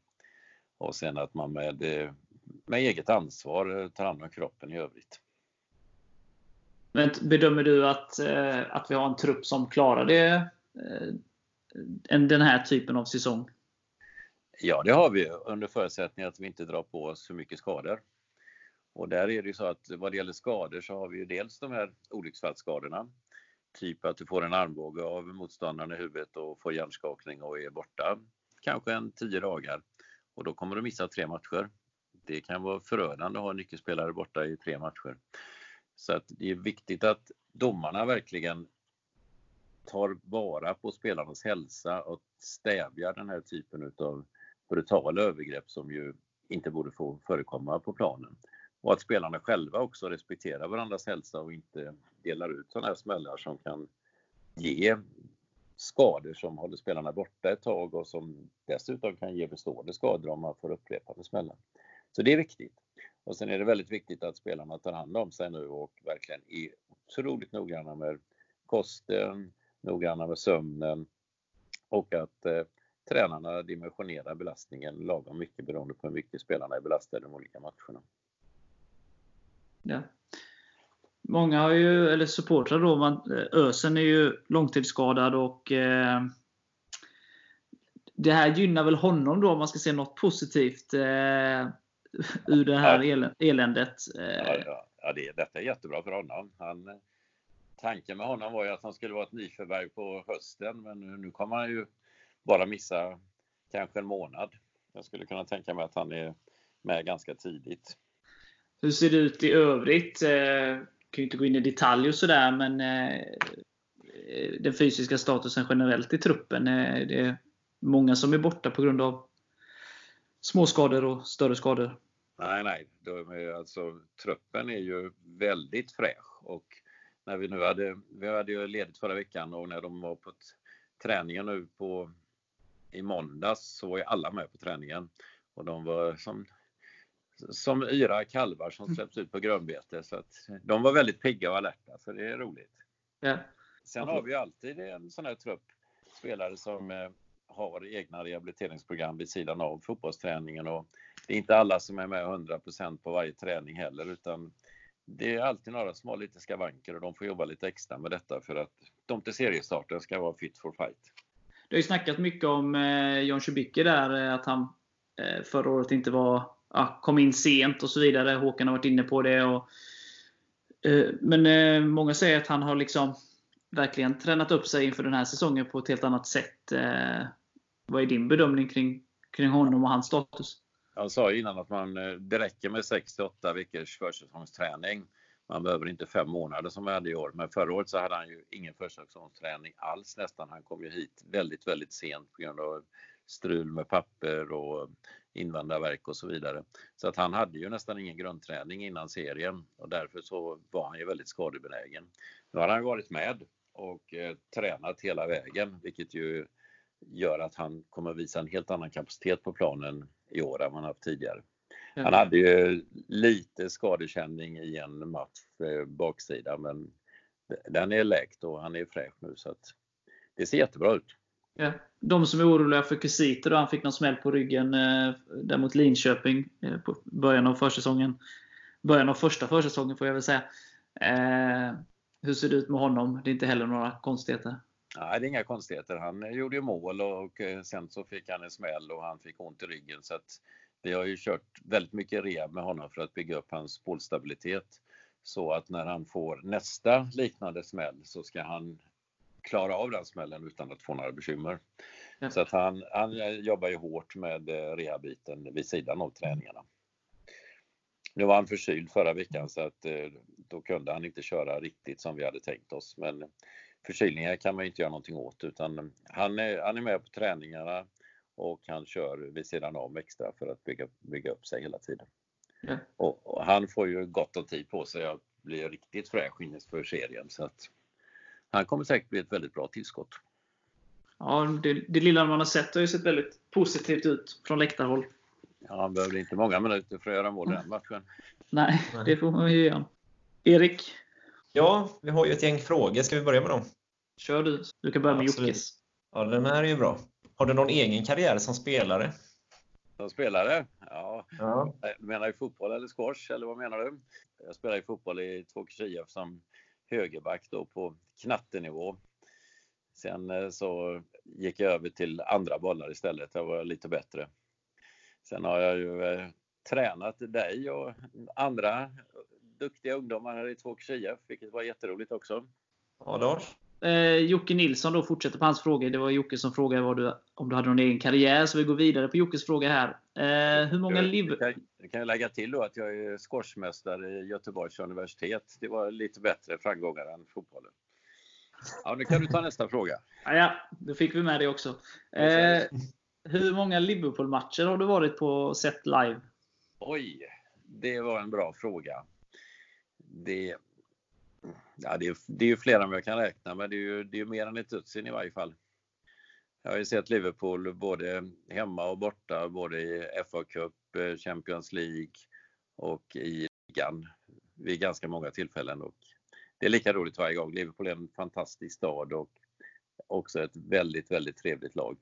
Och sen att man med, med eget ansvar tar hand om kroppen i övrigt. Men bedömer du att, att vi har en trupp som klarar det den här typen av säsong? Ja, det har vi under förutsättning att vi inte drar på oss för mycket skador. Och där är det ju så att vad det gäller skador så har vi ju dels de här olycksfallsskadorna. Typ att du får en armbåge av motståndaren i huvudet och får hjärnskakning och är borta kanske en tio dagar. Och då kommer du missa tre matcher. Det kan vara förödande att ha en nyckelspelare borta i tre matcher. Så att det är viktigt att domarna verkligen tar vara på spelarnas hälsa och stävjar den här typen av brutala övergrepp som ju inte borde få förekomma på planen. Och att spelarna själva också respekterar varandras hälsa och inte delar ut sådana här smällar som kan ge skador som håller spelarna borta ett tag och som dessutom kan ge bestående skador om man får upprepade smällar. Så det är viktigt. Och sen är det väldigt viktigt att spelarna tar hand om sig nu och verkligen är otroligt noggranna med kosten, noggranna med sömnen och att eh, tränarna dimensionerar belastningen lagom mycket beroende på hur mycket spelarna är belastade i de olika matcherna. Ja. Många har ju, eller supportrar då, man, Ösen är ju långtidsskadad och eh, det här gynnar väl honom då om man ska se något positivt eh, ur det här ja. eländet. Eh. Ja, ja, ja det, detta är jättebra för honom. Han, tanken med honom var ju att han skulle vara ett nyförvärv på hösten, men nu, nu kommer han ju bara missa kanske en månad. Jag skulle kunna tänka mig att han är med ganska tidigt. Hur ser det ut i övrigt? Jag kan ju inte gå in i detalj och sådär, men eh, eh, den fysiska statusen generellt i truppen. Det är många som är borta på grund av småskador och större skador. Nej, nej. De är, alltså, truppen är ju väldigt fräsch och när vi nu hade, vi hade ju ledigt förra veckan och när de var på träningen nu på i måndags så var ju alla med på träningen och de var som som yra kalvar som släpps ut på grönbete. Så att de var väldigt pigga och alerta, så det är roligt. Ja. Sen har vi alltid en sån här trupp spelare som eh, har egna rehabiliteringsprogram vid sidan av fotbollsträningen och det är inte alla som är med 100% på varje träning heller utan det är alltid några som har lite skavanker och de får jobba lite extra med detta för att de till seriestarten ska vara fit for fight. Du har ju snackat mycket om eh, John Schubicki där, eh, att han förra året inte var, ja, kom in sent och så vidare. Håkan har varit inne på det. Och, eh, men eh, många säger att han har liksom verkligen tränat upp sig inför den här säsongen på ett helt annat sätt. Eh, vad är din bedömning kring, kring honom och hans status? Jag sa innan att man, det räcker med 6-8 veckors försäsongsträning. Man behöver inte fem månader som vi hade i år. Men förra året så hade han ju ingen försäsongsträning alls nästan. Han kom ju hit väldigt, väldigt sent på grund av strul med papper och invandrarverk och så vidare. Så att han hade ju nästan ingen grundträning innan serien och därför så var han ju väldigt skadebenägen. Nu har han varit med och eh, tränat hela vägen, vilket ju gör att han kommer visa en helt annan kapacitet på planen i år än man haft tidigare. Ja. Han hade ju lite skadekänning i en match eh, baksida, men den är läkt och han är fräsch nu så att det ser jättebra ut. Ja. De som är oroliga för Kusiter, han fick någon smäll på ryggen eh, där mot Linköping eh, på början av försäsongen. Början av första försäsongen får jag väl säga. Eh, hur ser det ut med honom? Det är inte heller några konstigheter. Nej, det är inga konstigheter. Han gjorde ju mål och eh, sen så fick han en smäll och han fick ont i ryggen. Så att vi har ju kört väldigt mycket rehab med honom för att bygga upp hans bollstabilitet. Så att när han får nästa liknande smäll så ska han klara av den smällen utan att få några bekymmer. Ja. Så att han, han jobbar ju hårt med eh, rehabiten vid sidan av träningarna. Nu var han förkyld förra veckan så att eh, då kunde han inte köra riktigt som vi hade tänkt oss. Men förkylningar kan man ju inte göra någonting åt utan han är, han är med på träningarna och han kör vid sidan av extra för att bygga, bygga upp sig hela tiden. Ja. Och, och han får ju gott om tid på sig att bli riktigt fräsch inför serien så att han kommer säkert bli ett väldigt bra tillskott. Ja, det, det lilla man har sett har ju sett väldigt positivt ut från läktarhåll. Ja, han behöver inte många minuter för att göra mål i den matchen. Nej, det får man ju honom. Erik, Ja, vi har ju ett gäng frågor. Ska vi börja med dem? kör du. Du kan börja med Absolut. Jockes. Ja, den här är ju bra. Har du någon egen karriär som spelare? Som spelare? Ja, Ja. du menar i fotboll eller squash eller vad menar du? Jag spelade i fotboll i Tvååkers IF som högerback då på knattenivå. Sen eh, så gick jag över till andra bollar istället. Jag var lite bättre. Sen har jag ju eh, tränat dig och andra duktiga ungdomar här i Tvååkers IF, vilket var jätteroligt också. Ja, Lars? Eh, Jocke Nilsson då fortsätter på hans frågor. Det var Jocke som frågade du, om du hade någon egen karriär, så vi går vidare på Jockes fråga här. Eh, hur många liv... jag kan, jag kan lägga till då att jag är squashmästare i Göteborgs universitet. Det var lite bättre framgångar än fotbollen. Ja, nu kan du ta nästa fråga. Ah, ja, då fick vi med det också. Eh, hur många Liverpool-matcher har du varit på och sett live? Oj, det var en bra fråga. Det, ja, det, är, det är ju fler än jag kan räkna, men det är ju, det är mer än ett dussin i varje fall. Jag har ju sett Liverpool både hemma och borta, både i FA Cup, eh, Champions League och i ligan vid ganska många tillfällen. Och det är lika roligt varje gång. Liverpool är en fantastisk stad och också ett väldigt, väldigt trevligt lag.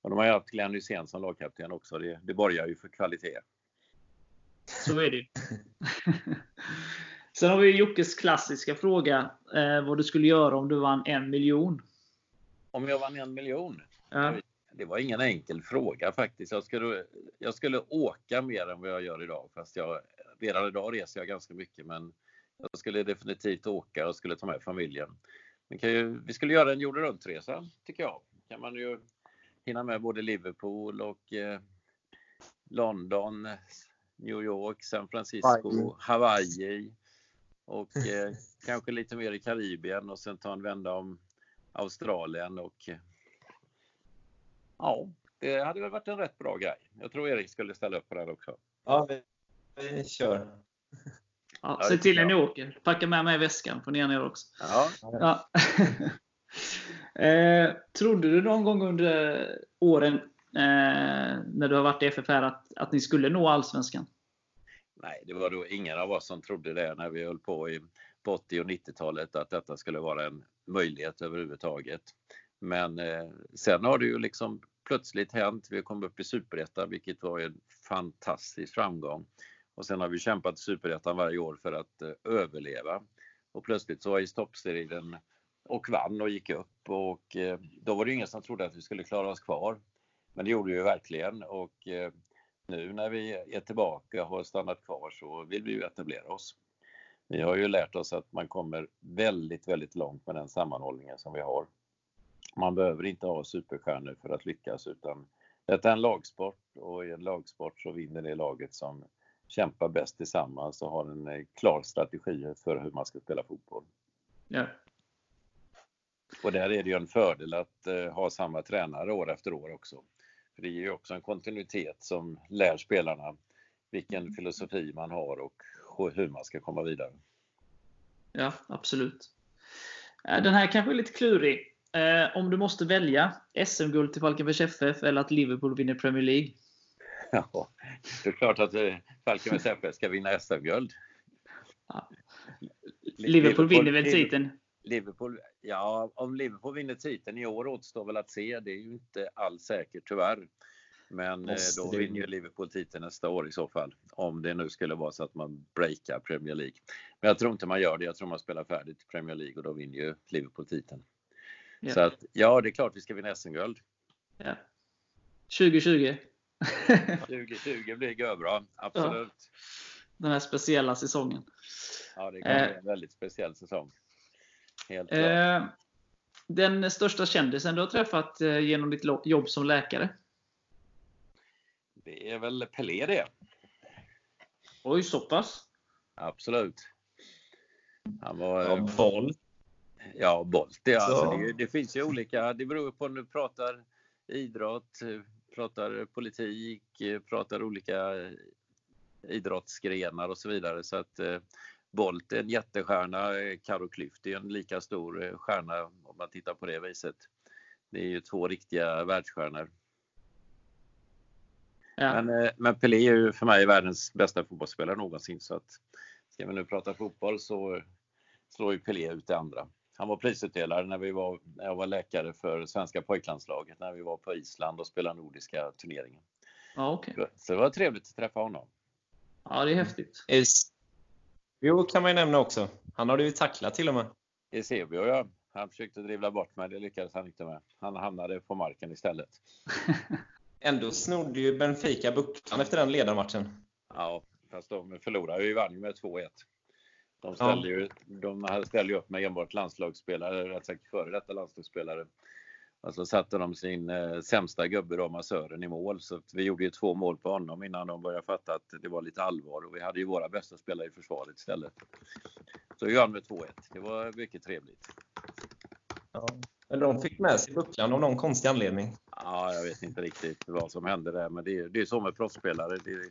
Och de har ju haft Glenn Hysén som lagkapten också. Det, det borgar ju för kvalitet. Så är det. Sen har vi Jockes klassiska fråga. Eh, vad du skulle göra om du vann en miljon. Om jag vann en miljon? Ja. Det var ingen enkel fråga faktiskt. Jag skulle, jag skulle åka mer än vad jag gör idag. Fast jag, redan idag reser jag ganska mycket. Men jag skulle definitivt åka och skulle ta med familjen. Men kan ju, vi skulle göra en jorden runt-resa tycker jag. Kan man ju hinna med både Liverpool och eh, London, New York, San Francisco, Hawaii och eh, kanske lite mer i Karibien och sen ta en vända om Australien och eh, ja, det hade väl varit en rätt bra grej. Jag tror Erik skulle ställa upp på det också. Ja, vi, vi kör. Ja, se till är när ni åker. Packa med mig väskan får ni gärna göra också. Ja, Ja. eh, trodde du någon gång under åren eh, när du har varit i FFR att, att ni skulle nå Allsvenskan? Nej, det var då ingen av oss som trodde det när vi höll på i, på 80 och 90-talet att detta skulle vara en möjlighet överhuvudtaget. Men eh, sen har det ju liksom plötsligt hänt. Vi kom upp i Superettan, vilket var en fantastisk framgång. Och sen har vi kämpat i Superettan varje år för att eh, överleva. Och plötsligt så var i toppserien och vann och gick upp och eh, då var det ingen som trodde att vi skulle klara oss kvar. Men det gjorde vi ju verkligen och eh, nu när vi är tillbaka och har stannat kvar så vill vi ju etablera oss. Vi har ju lärt oss att man kommer väldigt, väldigt långt med den sammanhållningen som vi har. Man behöver inte ha superstjärnor för att lyckas utan detta är en lagsport och i en lagsport så vinner det laget som kämpar bäst tillsammans och har en eh, klar strategi för hur man ska spela fotboll. Ja. Och där är det ju en fördel att eh, ha samma tränare år efter år också. För det är ju också en kontinuitet som lär spelarna vilken filosofi man har och hur man ska komma vidare. Ja, absolut. Eh, Den här kanske är lite klurig. Eh, om du måste välja SM-guld till Falkenbergs FF eller att Liverpool vinner Premier League? Ja, det är klart att eh, Falkenbergs FF ska vinna SM-guld. Ja. Liverpool vinner väl titeln? Liverpool, ja, om Liverpool vinner titeln i år återstår väl att se. Det är ju inte alls säkert tyvärr. Men eh, Måste då vinner ju Liverpool titeln nästa år i så fall. Om det nu skulle vara så att man breakar Premier League. Men jag tror inte man gör det. Jag tror man spelar färdigt Premier League och då vinner ju Liverpool titeln. Ja. Så att, ja, det är klart vi ska vinna SM-guld. Ja. 2020. 2020 blir görbra, absolut. Den här speciella säsongen. Ja, det kommer Eh. bli en väldigt speciell säsong. Helt klart. Eh, den största kändisen du har träffat eh, genom ditt jobb som läkare? Det är väl Pelé det. Oj, så pass? Absolut. Han var... Ja, eh, boll. Ja, Bolt. Det, alltså, Så. det, det finns ju olika. Det beror på om du pratar idrott, eh, pratar politik, eh, pratar olika eh, idrottsgrenar och så vidare. Så att eh, Bolt är en jättestjärna. Eh, Karo Klyft är en lika stor eh, stjärna om man tittar på det viset. Det är ju två riktiga världsstjärnor. Ja. Men, eh, men Pelé är ju för mig världens bästa fotbollsspelare någonsin. Så att ska vi nu prata fotboll så slår ju Pelé ut det andra. Han var prisutdelare när, vi var, när jag var läkare för svenska pojklandslaget när vi var på Island och spelade nordiska turneringen. Ja, okej. Så det var trevligt att träffa honom. Ja, det är häftigt. Jo, kan man ju nämna också. Han har du ju tacklat till och med. Eusebio, ja. Han försökte dribbla bort mig, det lyckades han inte med. Han hamnade på marken istället. Ändå snodde ju Benfica bucklan efter den ledarmatchen. Ja, fast de förlorade ju, vann ju med 2-1. De ställde, ju, de ställde ju upp med enbart landslagsspelare, eller rätt sagt före detta landslagsspelare. Och så satte de sin eh, sämsta gubbe då, massören, i mål. Så vi gjorde ju två mål på honom innan de började fatta att det var lite allvar. Och vi hade ju våra bästa spelare i försvaret istället. Så vi vann med 2-1. Det var mycket trevligt. Ja. Men de fick med sig bucklan av någon konstig anledning. Ja, jag vet inte riktigt vad som hände där, men det är, det är så med proffsspelare. Det är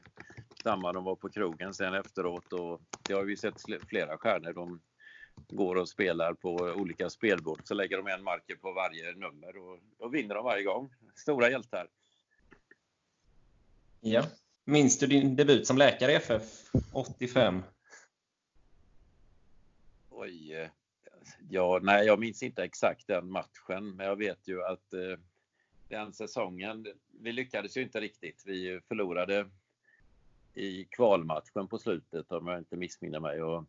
samma, de var på krogen sen efteråt och det har vi sett flera stjärnor. De går och spelar på olika spelbord, så lägger de en marker på varje nummer och då vinner de varje gång. Stora hjältar. Ja. Minns du din debut som läkare i FF 85? Oj. eh, Ja, nej, jag minns inte exakt den matchen, men jag vet ju att eh, den säsongen, vi lyckades ju inte riktigt. Vi förlorade i kvalmatchen på slutet om jag inte missminner mig. Och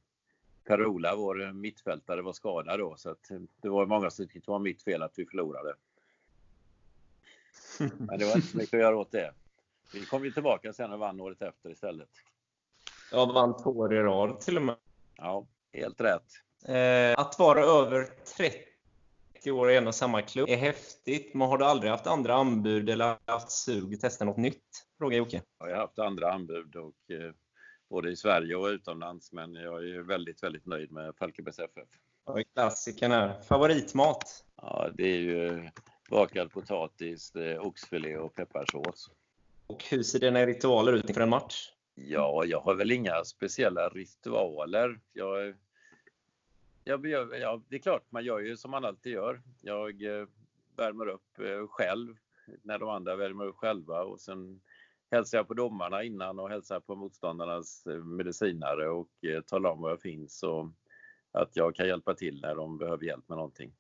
Per-Ola, vår mittfältare, var skadad då så det var många som tyckte det var mitt fel att vi förlorade. Men det var inte så mycket att göra åt det. Vi kom ju tillbaka sen och vann året efter istället. Jag vann två år i rad till och med. Ja, helt rätt. Eh, att vara över 30 30 år i en och samma klubb är häftigt, men har du aldrig haft andra anbud eller haft sug att testa något nytt? Frågar Jocke. Jag har haft andra anbud och eh, både i Sverige och utomlands, men jag är väldigt, väldigt nöjd med Falkenbergs FF. Är klassikern här? Favoritmat? Ja, det är ju bakad potatis, oxfilé och pepparsås. Och hur ser dina ritualer ut inför en match? Ja, jag har väl inga speciella ritualer. Jag, jag, jag, ja, det är klart, man gör ju som man alltid gör. Jag eh, värmer upp eh, själv när de andra värmer upp själva och sen hälsar jag på domarna innan och hälsar på motståndarnas eh, medicinare och eh, talar om var jag finns och att jag kan hjälpa till när de behöver hjälp med någonting.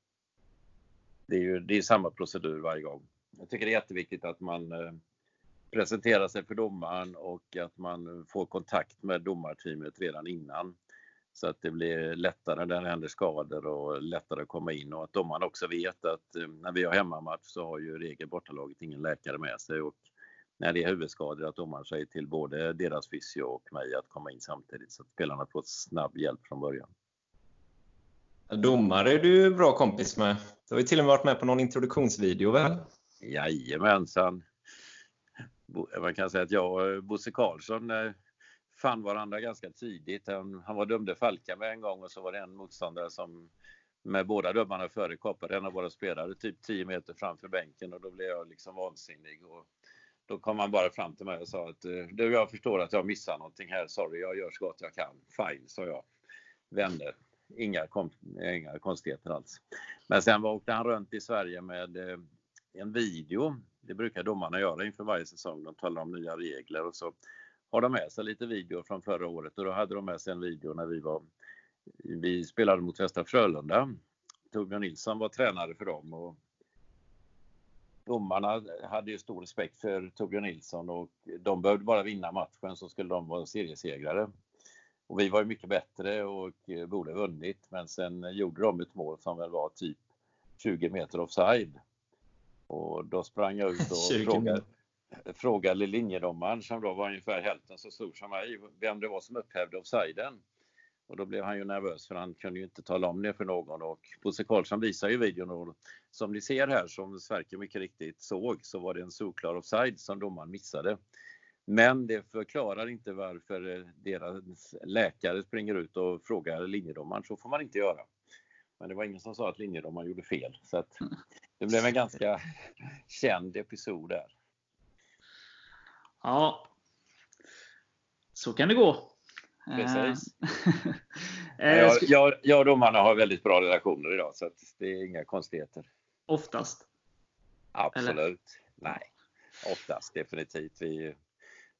Det är ju det är samma procedur varje gång. Jag tycker det är jätteviktigt att man eh, presenterar sig för domaren och att man får kontakt med domarteamet redan innan. Så att det blir lättare när det händer skador och lättare att komma in och att domaren också vet att när vi har hemmamatch så har ju regel bortalaget ingen läkare med sig och när det är huvudskador att domaren säger till både deras fysio och mig att komma in samtidigt så att spelarna får snabb hjälp från början. Domare är du bra kompis med. Du har ju till och med varit med på någon introduktionsvideo väl? Jajamensan. Man kan säga att jag och Bosse Karlsson eh, fann varandra ganska tidigt. Han, han var dömde Falkenberg en gång och så var det en motståndare som med båda dömarna före kapade en av våra spelare typ 10 meter framför bänken och då blev jag liksom vansinnig. Och då kom han bara fram till mig och sa att eh, du, jag förstår att jag missar någonting här. Sorry, jag gör så gott jag kan. Fine, sa jag. Vänner. Inga, kom, inga konstigheter alls. Men sen var, åkte han runt i Sverige med eh, en video. Det brukar domarna göra inför varje säsong. De talar om nya regler och så har de med sig lite videor från förra året och då hade de med sig en video när vi var vi spelade mot Västra Frölunda. Torbjörn Nilsson var tränare för dem och domarna hade ju stor respekt för Torbjörn Nilsson och de behövde bara vinna matchen så skulle de vara seriesegrare. Och vi var ju mycket bättre och eh, borde vunnit men sen gjorde de ett mål som väl var typ 20 meter offside. Och då sprang jag ut och 20 frågade, frågade linjedomaren som då var ungefär hälften så stor som mig vem det var som upphävde offsiden. Och då blev han ju nervös för han kunde ju inte tala om det för någon och Bosse Karlsson visar ju videon och som ni ser här som Sverker mycket riktigt såg så var det en solklar offside som domaren missade. Men det förklarar inte varför eh, deras läkare springer ut och frågar linjedomaren. Så får man inte göra. Men det var ingen som sa att linjedomaren gjorde fel. Så att det blev en ganska känd episod där. Ja. Så kan det gå. Precis. Eh, Jag, sku- jag, jag och domarna har väldigt bra relationer idag så det är inga konstigheter. Oftast. Absolut. Nej, oftast definitivt. Vi,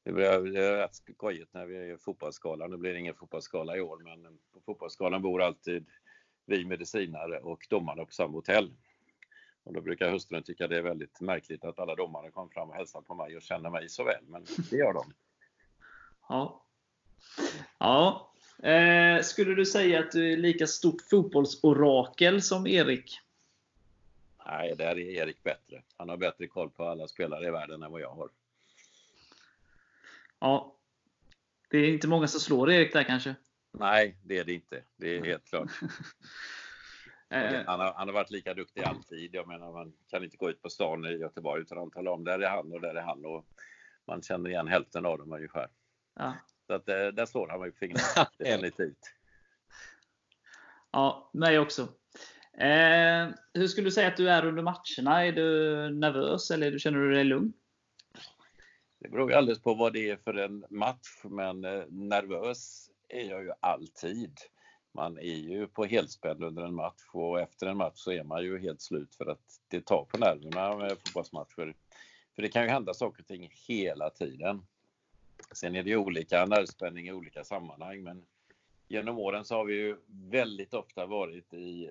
det blir det är rätt skojigt när vi är fotbollsskalan. Nu blir det ingen fotbollsskala i år, men på fotbollsskalan bor alltid vi medicinare och domarna på samma hotell. Och då brukar hustrun tycka det är väldigt märkligt att alla domare kommer fram och hälsar på mig och känner mig så väl, men det gör de. Ja. Ja. Eh, skulle du säga att du är lika stort fotbollsorakel som Erik? Nej, där är Erik bättre. Han har bättre koll på alla spelare i världen än vad jag har. Ja. Det är inte många som slår Erik där kanske? Nej, det är det inte. Det är helt klart. Eh, Han har, han har varit lika duktig alltid. Jag menar, man kan inte gå ut på stan i Göteborg utan att tala om där är han och där är han. Och man känner igen hälften av dem ungefär. ja. Så att, eh, där slår han mig på fingrarna. Definitivt. ja, mig också. Eh, hur skulle du säga att du är under matcherna? Är du nervös eller du- känner du dig lugn? Det beror ju alldeles på vad det är för en match, men eh, nervös är jag ju alltid. Man är ju på helspänn under en match och efter en match så är man ju helt slut för att det tar på nerverna med fotbollsmatcher. För det kan ju hända saker och ting hela tiden. Sen är det ju olika nervspänning i olika sammanhang, men genom åren så har vi ju väldigt ofta varit i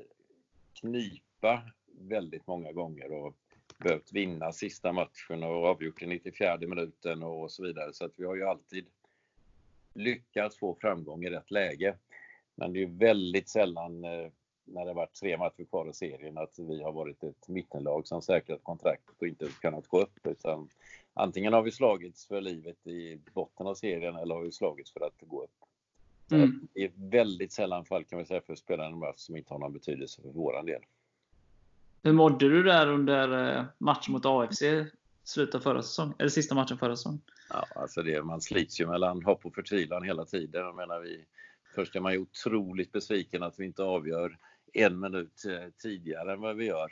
knipa väldigt många gånger och behövt vinna sista matchen och avgjort i 94 minuten och så vidare. Så att vi har ju alltid lyckats få framgång i rätt läge. Men det är ju väldigt sällan eh, när det varit tre matcher kvar i serien att vi har varit ett mittenlag som säkrat kontraktet och inte kunnat gå upp. Utan antingen har vi slagits för livet i botten av serien eller har vi slagits för att gå upp. Mm. Det är väldigt sällan Falkenbergs FF spelar en match som inte har någon betydelse för våran del. Hur mådde du där under eh, matchen mot AFC? Slutet förra säsongen, eller sista matchen förra säsongen? Ja, alltså det, man slits ju mellan hopp och förtvivlan hela tiden. Jag menar, vi, först är man ju otroligt besviken att vi inte avgör en minut eh, tidigare än vad vi gör.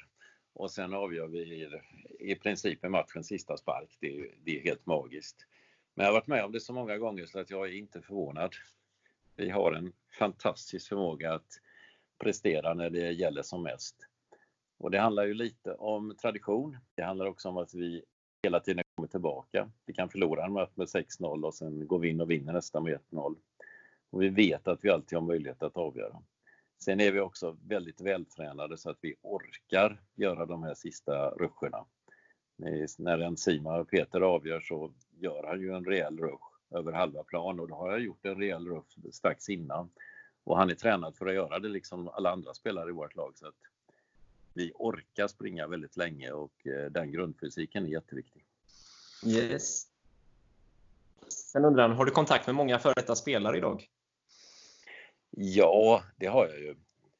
Och sen avgör vi i, i princip i matchens sista spark. Det, är- det är helt magiskt. Men jag har varit med om det så många gånger så att jag är inte förvånad. Vi har en fantastisk förmåga att prestera när det gäller som mest. Och det handlar ju lite om tradition. Det handlar också om att vi hela tiden kommer tillbaka. Vi kan förlora en match med 6-0 och sen går vi in och vinner nästa med 1-0. Och vi vet att vi alltid har möjlighet att avgöra. Sen är vi också väldigt vältränade så att vi orkar göra de här sista ruscherna. När Enzima och Peter avgör så gör han ju en rejäl rush över halva plan och då har jag gjort en rejäl rush strax innan. Och han är tränad för att göra det liksom alla andra spelare i vårt lag. Så att vi orkar springa väldigt länge och eh, den grundfysiken är jätteviktig. Yes. Sen undrar han, har du kontakt med många före detta spelare idag? Ja, det har jag ju.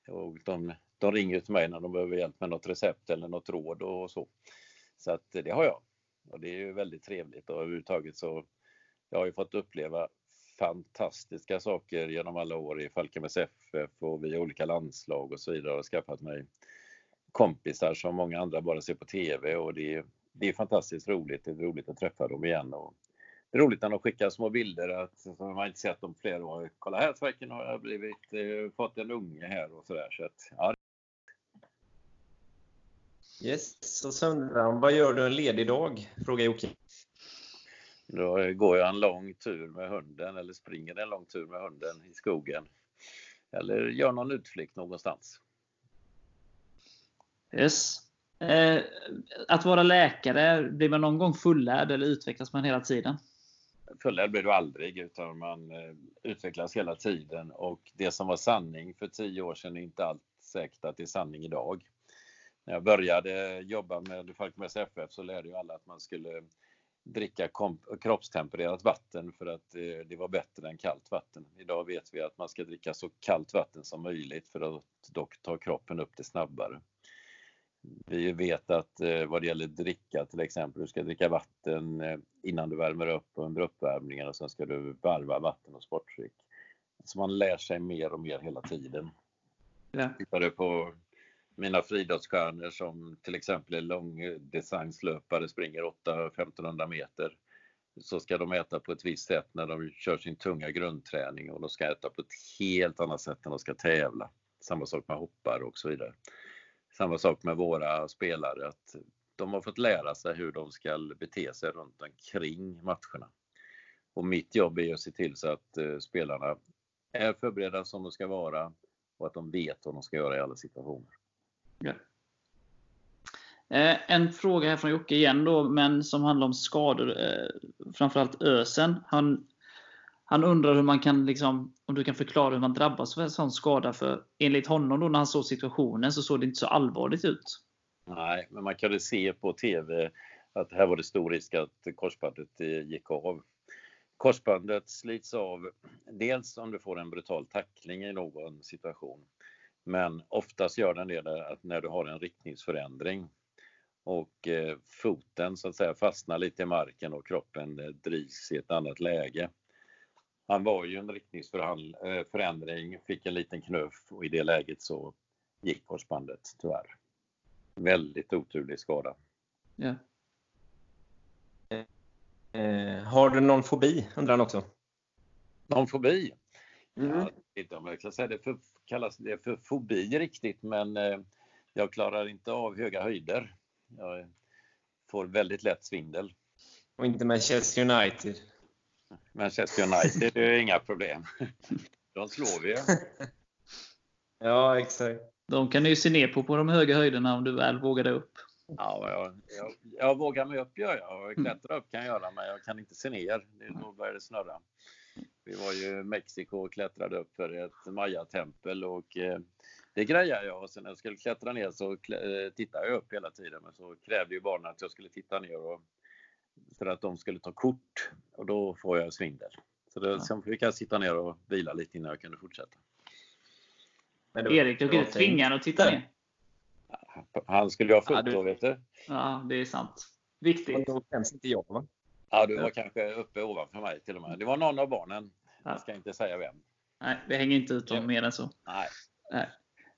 Och de, de ringer till mig när de behöver hjälp med något recept eller något råd och så. Så att det har jag. Och det är ju väldigt trevligt och överhuvudtaget så jag har ju fått uppleva fantastiska saker genom alla år i Falkenbergs FF och via olika landslag och så vidare och skaffat mig kompisar som många andra bara ser på TV och det är, det är fantastiskt roligt. Det är roligt att träffa dem igen och roligt när de skickar små bilder att som man inte sett dem flera år. Kolla här Sverken har jag blivit, eh, fått en unge här och sådär. Så att, ja, Yes. Och han, vad gör du en ledig dag? Frågar Jocke. då går jag en lång tur med hunden eller springer en lång tur med hunden i skogen. Eller gör någon utflykt någonstans. Yes. Eh, att vara läkare, blir man någon gång fullärd eller utvecklas man hela tiden? Fullärd blir du aldrig utan man eh, utvecklas hela tiden och det som var sanning för tio år sedan är inte allt säkert att det är sanning idag. När jag började jobba med Falkenbergs FF så lärde ju alla att man skulle dricka kroppstempererat vatten för att det var bättre än kallt vatten. Idag vet vi att man ska dricka så kallt vatten som möjligt för att dock ta kroppen upp det snabbare. Vi vet att eh, vad det gäller dricka till exempel, du ska dricka vatten eh, innan du värmer upp och under uppvärmningen och sen ska du varva vatten och sportdryck. Så man lär sig mer och mer hela tiden. Ja. Tittar du på mina friidrottsstjärnor som till exempel är långdistanslöpare, springer 8-1500 meter, så ska de äta på ett visst sätt när de kör sin tunga grundträning och de ska äta på ett helt annat sätt när de ska tävla. Samma sak med hoppare och så vidare. Samma sak med våra spelare, att de har fått lära sig hur de ska bete sig runt omkring matcherna. Och mitt jobb är att se till så att eh, spelarna är förberedda som de ska vara och att de vet vad de ska göra i alla situationer. Ja. Eh, en fråga här från Jocke igen då, men som handlar om skador. Eh, framförallt Ösen. Han, han undrar hur man kan, liksom, om du kan förklara hur man drabbas av en sån skada. För enligt honom då, när han såg situationen så såg det inte så allvarligt ut. Nej, men man kunde se på TV att här var det stor risk att korsbandet eh, gick av. Korsbandet slits av dels om du får en brutal tackling i någon situation. Men oftast gör den det att när du har en riktningsförändring och eh, foten så att säga fastnar lite i marken och kroppen eh, drivs i ett annat läge. Han var ju en riktningsförändring, fick en liten knuff och i det läget så gick korsbandet tyvärr. Väldigt oturlig skada. Ja. Eh, har du någon fobi? Undrar han också. Någon fobi? Mm. Jag vet inte om jag kan säga det för, kallas det för fobi riktigt, men eh, jag klarar inte av höga höjder. Jag får väldigt lätt svindel. Och inte Manchester United. Manchester United det är inga problem. De slår vi ju. Ja, exakt. De kan ju se ner på på de höga höjderna om du väl vågar dig upp. Ja, jag, jag, jag vågar mig upp gör jag. Och klättra upp kan jag göra, men jag kan inte se ner. Det, då börjar det snurra. Vi var ju i Mexiko och klättrade upp för ett Maya-tempel och eh, det grejade jag. Och sen när jag skulle klättra ner så klä, eh, tittade jag upp hela tiden. Men så krävde ju barnen att jag skulle titta ner och, för att de skulle ta kort. Och då får jag svindel. Så då, Ja. sen fick jag sitta ner och vila lite innan jag kunde fortsätta. Men då- Erik, du inte tvinga honom att titta ner. Han skulle ju ha Ja, fullt du- då, vet du. Ja, det är sant. Men Viktigt. då känns inte jag va? Ja, du var kanske uppe ovanför mig till och med. Det var någon av barnen. Ja. Jag ska inte säga vem. Nej, vi hänger inte ut dem Ja. mer än så. Nej.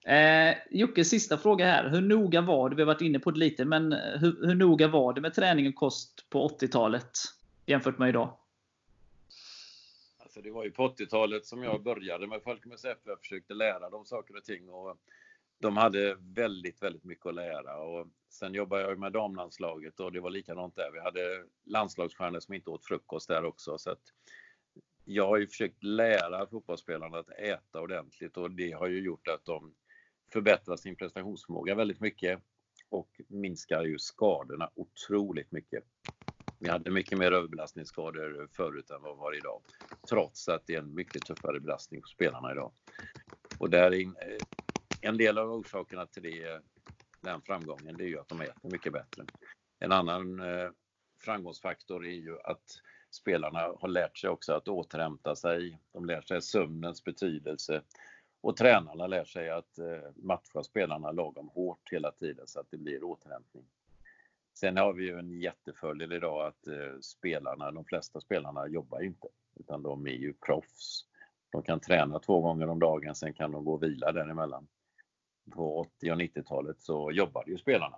Eh, Jocke, sista fråga här. Hur noga var det, vi har varit inne på det lite, men eh, hur, hur noga var det med träning och kost på 80-talet jämfört med idag? Alltså det var ju på 80-talet som jag började med Falkenbergs FF. Jag försökte lära dem saker och ting. Och de hade väldigt, väldigt mycket att lära. Och sen jobbade jag med damlandslaget och det var likadant där. Vi hade landslagsstjärnor som inte åt frukost där också. Så att jag har ju försökt lära fotbollsspelarna att äta ordentligt och det har ju gjort att de förbättrar sin prestationsförmåga väldigt mycket och minskar ju skadorna otroligt mycket. Vi hade mycket mer överbelastningsskador förut än vad vi har idag. Trots att det är en mycket tuffare belastning på spelarna idag. Och där eh, en, del av orsakerna till det, den framgången, det är ju att de äter mycket bättre. En annan eh, framgångsfaktor är ju att spelarna har lärt sig också att återhämta sig. De lär sig sömnens betydelse och tränarna lär sig att eh, matcha spelarna lagom hårt hela tiden så att det blir återhämtning. Sen har vi ju en jättefördel idag att eh, spelarna, de flesta spelarna jobbar inte utan de är ju proffs. De kan träna två gånger om dagen, sen kan de gå och vila däremellan. På 80 och 90-talet så jobbade ju spelarna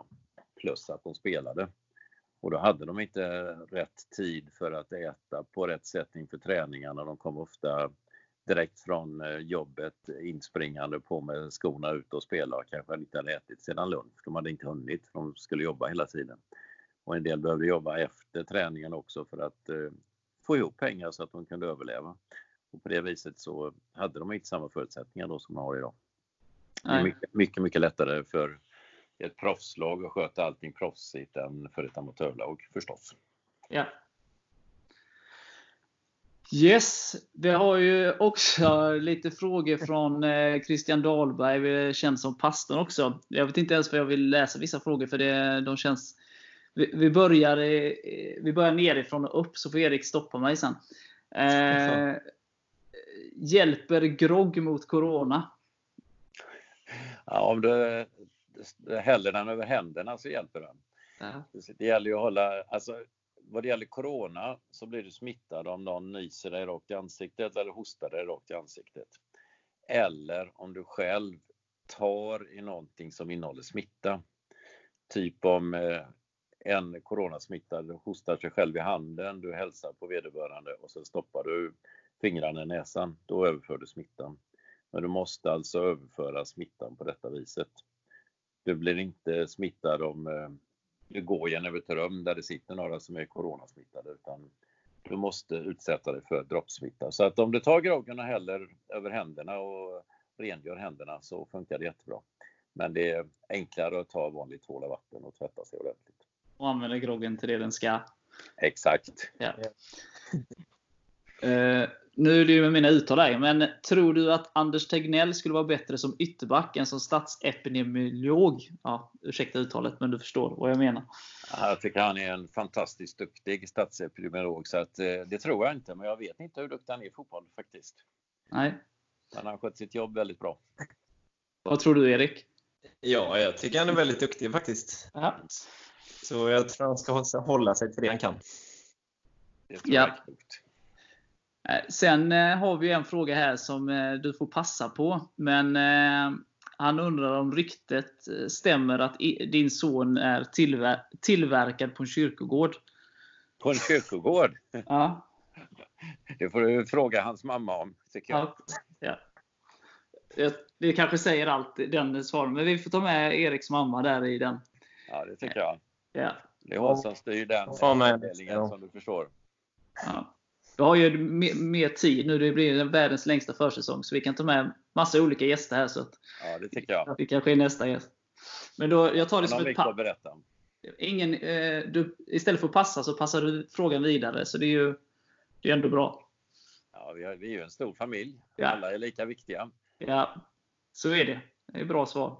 plus att de spelade. Och då hade de inte rätt tid för att äta på rätt sätt inför träningarna. De kom ofta direkt från eh, jobbet inspringande på med skorna ut och spela och kanske inte hade ätit sedan lunch. De hade inte hunnit, de skulle jobba hela tiden. Och en del behövde jobba efter träningen också för att eh, få ihop pengar så att de kunde överleva. Och på det viset så hade de inte samma förutsättningar då som de har idag. Det är mycket, mycket, mycket lättare för ett proffslag att sköta allting proffsigt än för ett amatörlag förstås. Ja. Yes, vi har ju också lite frågor från eh, Christian Dahlberg, känd som pastorn också. Jag vet inte ens vad jag vill läsa vissa frågor för det, de känns... Vi, vi, börjar, vi börjar nerifrån och upp så får Erik stoppa mig sen. Eh, hjälper grogg mot Corona? Ja, om du häller den över händerna så hjälper den. Ja. Det gäller ju att hålla, alltså vad det gäller Corona så blir du smittad om någon nyser dig rakt i ansiktet eller hostar dig rakt i ansiktet. Eller om du själv tar i någonting som innehåller smitta. Typ om eh, en coronasmittad hostar sig själv i handen, du hälsar på vederbörande och sen stoppar du fingrarna i näsan. Då överför du smittan. Men du måste alltså överföra smittan på detta viset. Du blir inte smittad om eh, du går genom ett rum där det sitter några som är coronasmittade utan du måste utsätta dig för droppsmitta. Så att om du tar groggen och häller över händerna och rengör händerna så funkar det jättebra. Men det är enklare att ta vanligt tvål och vatten och tvätta sig ordentligt. Och använder groggen till det den ska. Exakt. Ja. Eh, nu är det ju med mina uttal här, men tror du att Anders Tegnell skulle vara bättre som ytterback än som statsepidemiolog? Ja, ursäkta uttalet, men du förstår vad jag menar. Jag tycker han är en fantastiskt duktig statsepidemiolog så att, eh, det tror jag inte. Men jag vet inte hur duktig han är i fotboll faktiskt. Nej. Men han har skött sitt jobb väldigt bra. Vad tror du, Erik? Ja, jag tycker han är väldigt duktig faktiskt. Ja. Så jag tror han ska hålla sig till det han kan. Det tror Ja. jag är klokt. Eh, Sen eh, har vi en fråga här som eh, du får passa på. Men han undrar om ryktet stämmer att din son är tillver tillverkad på en kyrkogård. På en kyrkogård. Ja. Det får du fråga hans mamma om, tycker jag. ja. Det kanske säger allt, den svaren. Men vi får ta med Eriks mamma där i den. Ja, det tycker jag. Ja. Det är hon som styr den avdelningen som du förstår. Ja. Vi har ju mer, mer tid nu. Det blir världens längsta försäsong. Så vi kan ta med massa olika gäster här. Så att Ja, det tycker jag. det kanske är nästa gäst. Men då, jag tar det som ett berätta. Ingen, eh, du, istället för att passa så passar du frågan vidare. Så det är ju det är ändå bra. Ja, vi, har, vi är ju en stor familj. Ja. Alla är lika viktiga. Ja, så är det. Det är bra svar.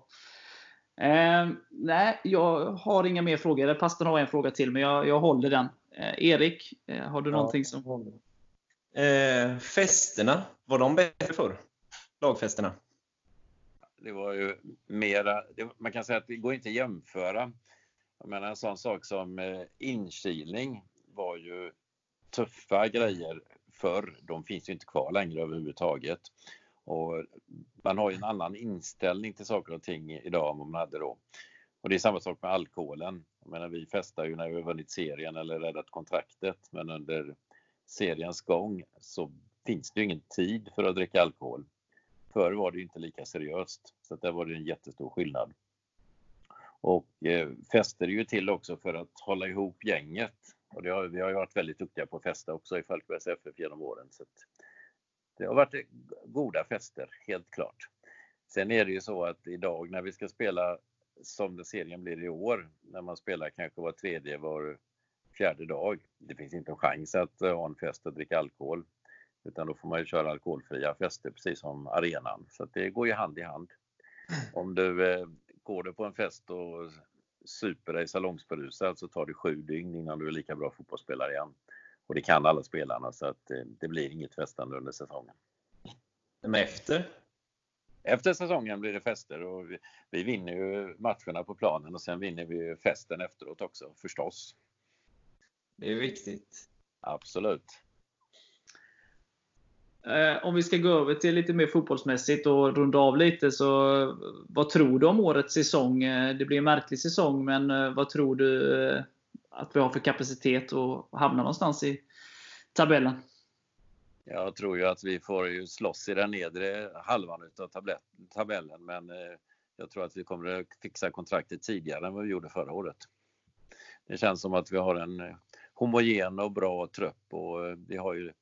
Eh, nej, jag har inga mer frågor. Pastorn har en fråga till, men jag, jag håller den. Eh, Erik, eh, har du någonting som... Eh, festerna, var de bättre förr? Lagfesterna? det var ju mera, det, man kan säga att det går inte att jämföra. Jag menar en sån sak som eh, inkilning var ju tuffa grejer förr. De finns ju inte kvar längre överhuvudtaget. Och man har ju en annan inställning till saker och ting idag än vad man hade då. Och det är samma sak med alkoholen. Jag menar, vi festar ju när vi har vunnit serien eller räddat kontraktet, men under seriens gång så finns det ju ingen tid för att dricka alkohol. Förr var det ju inte lika seriöst, så att där var det en jättestor skillnad. Och eh, fester är ju till också för att hålla ihop gänget. Och det har, vi har ju varit väldigt duktiga på att festa också i Falkenbergs FF genom åren. Så att det har varit goda fester, helt klart. Sen är det ju så att idag när vi ska spela som den serien blir i år, när man spelar kanske var tredje, var fjärde dag. Det finns inte en chans att ha en fest och dricka alkohol. Utan då får man ju köra alkoholfria fester precis som arenan. Så det går ju hand i hand. Om du eh, går du på en fest och super dig salongsberusad så tar det sju dygn innan du är lika bra fotbollsspelare igen. Och det kan alla spelarna så att eh, det blir inget festande under säsongen. Men efter? Efter säsongen blir det fester och vi, vi vinner ju matcherna på planen och sen vinner vi festen efteråt också förstås. Det är viktigt. Absolut. Eh, Om vi ska gå över till lite mer fotbollsmässigt och runda av lite, så vad tror du om årets säsong? Eh, Det blir en märklig säsong, men eh, vad tror du eh, att vi har för kapacitet att hamna någonstans i tabellen? Jag tror ju att vi får ju slåss i den nedre halvan tablett, tabellen men eh, jag tror att vi kommer att fixa kontraktet tidigare än vad vi gjorde förra året. Det känns som att vi har en eh, homogen och bra trupp och eh, vi har ju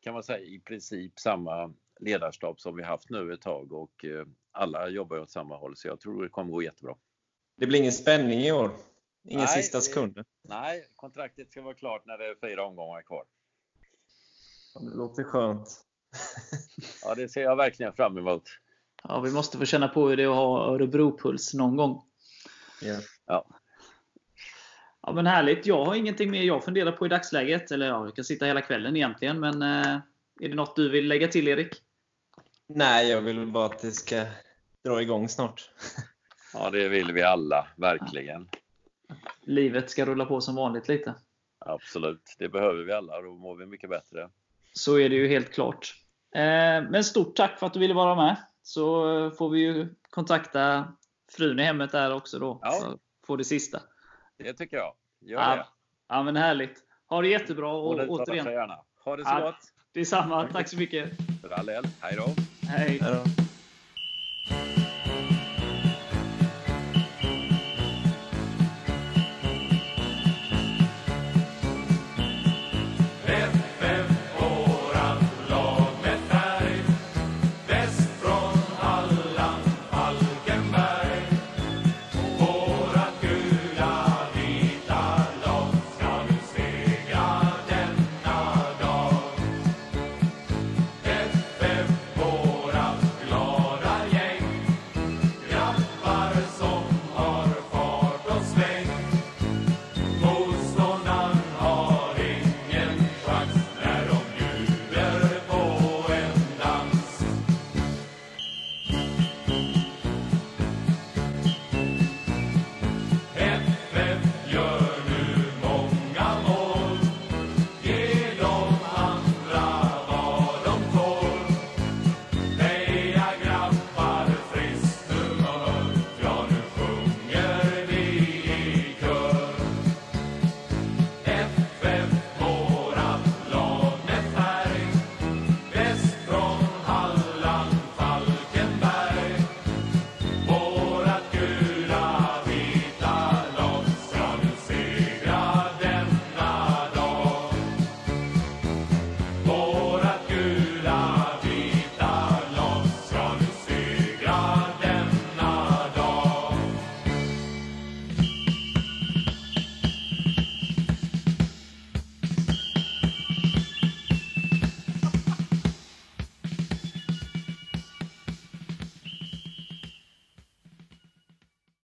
kan man säga i princip samma ledarstab som vi haft nu ett tag och eh, alla jobbar åt samma håll så jag tror det kommer gå jättebra. Det blir ingen spänning i år. Ingen Nej, sista sekunder. Nej, kontraktet ska vara klart när det är fyra omgångar kvar. Det låter skönt. Ja, det ser jag verkligen fram emot. Ja, vi måste få känna på hur det är att ha Örebro-puls någon gång. Ja. Ja. Ja, men härligt. Jag har ingenting mer jag funderar på i dagsläget. Eller ja, vi kan sitta hela kvällen egentligen. Men eh, är det något du vill lägga till Erik? Nej, jag vill bara att det ska dra igång snart. Ja, det vill vi alla, verkligen. Livet ska rulla på som vanligt lite. Absolut, det behöver vi alla och då mår vi mycket bättre. Så är det ju helt klart. Eh, men stort tack för att du ville vara med. Så eh, får vi ju kontakta frun i hemmet där också då. Ja. Så får det sista. Det tycker jag. Gör Ja, det. ja, men härligt. Ha det jättebra och Och återigen, gärna. Ha det så Ja. gott. detsamma. Tack så mycket. För all del. Hej då. Hej. Hej då.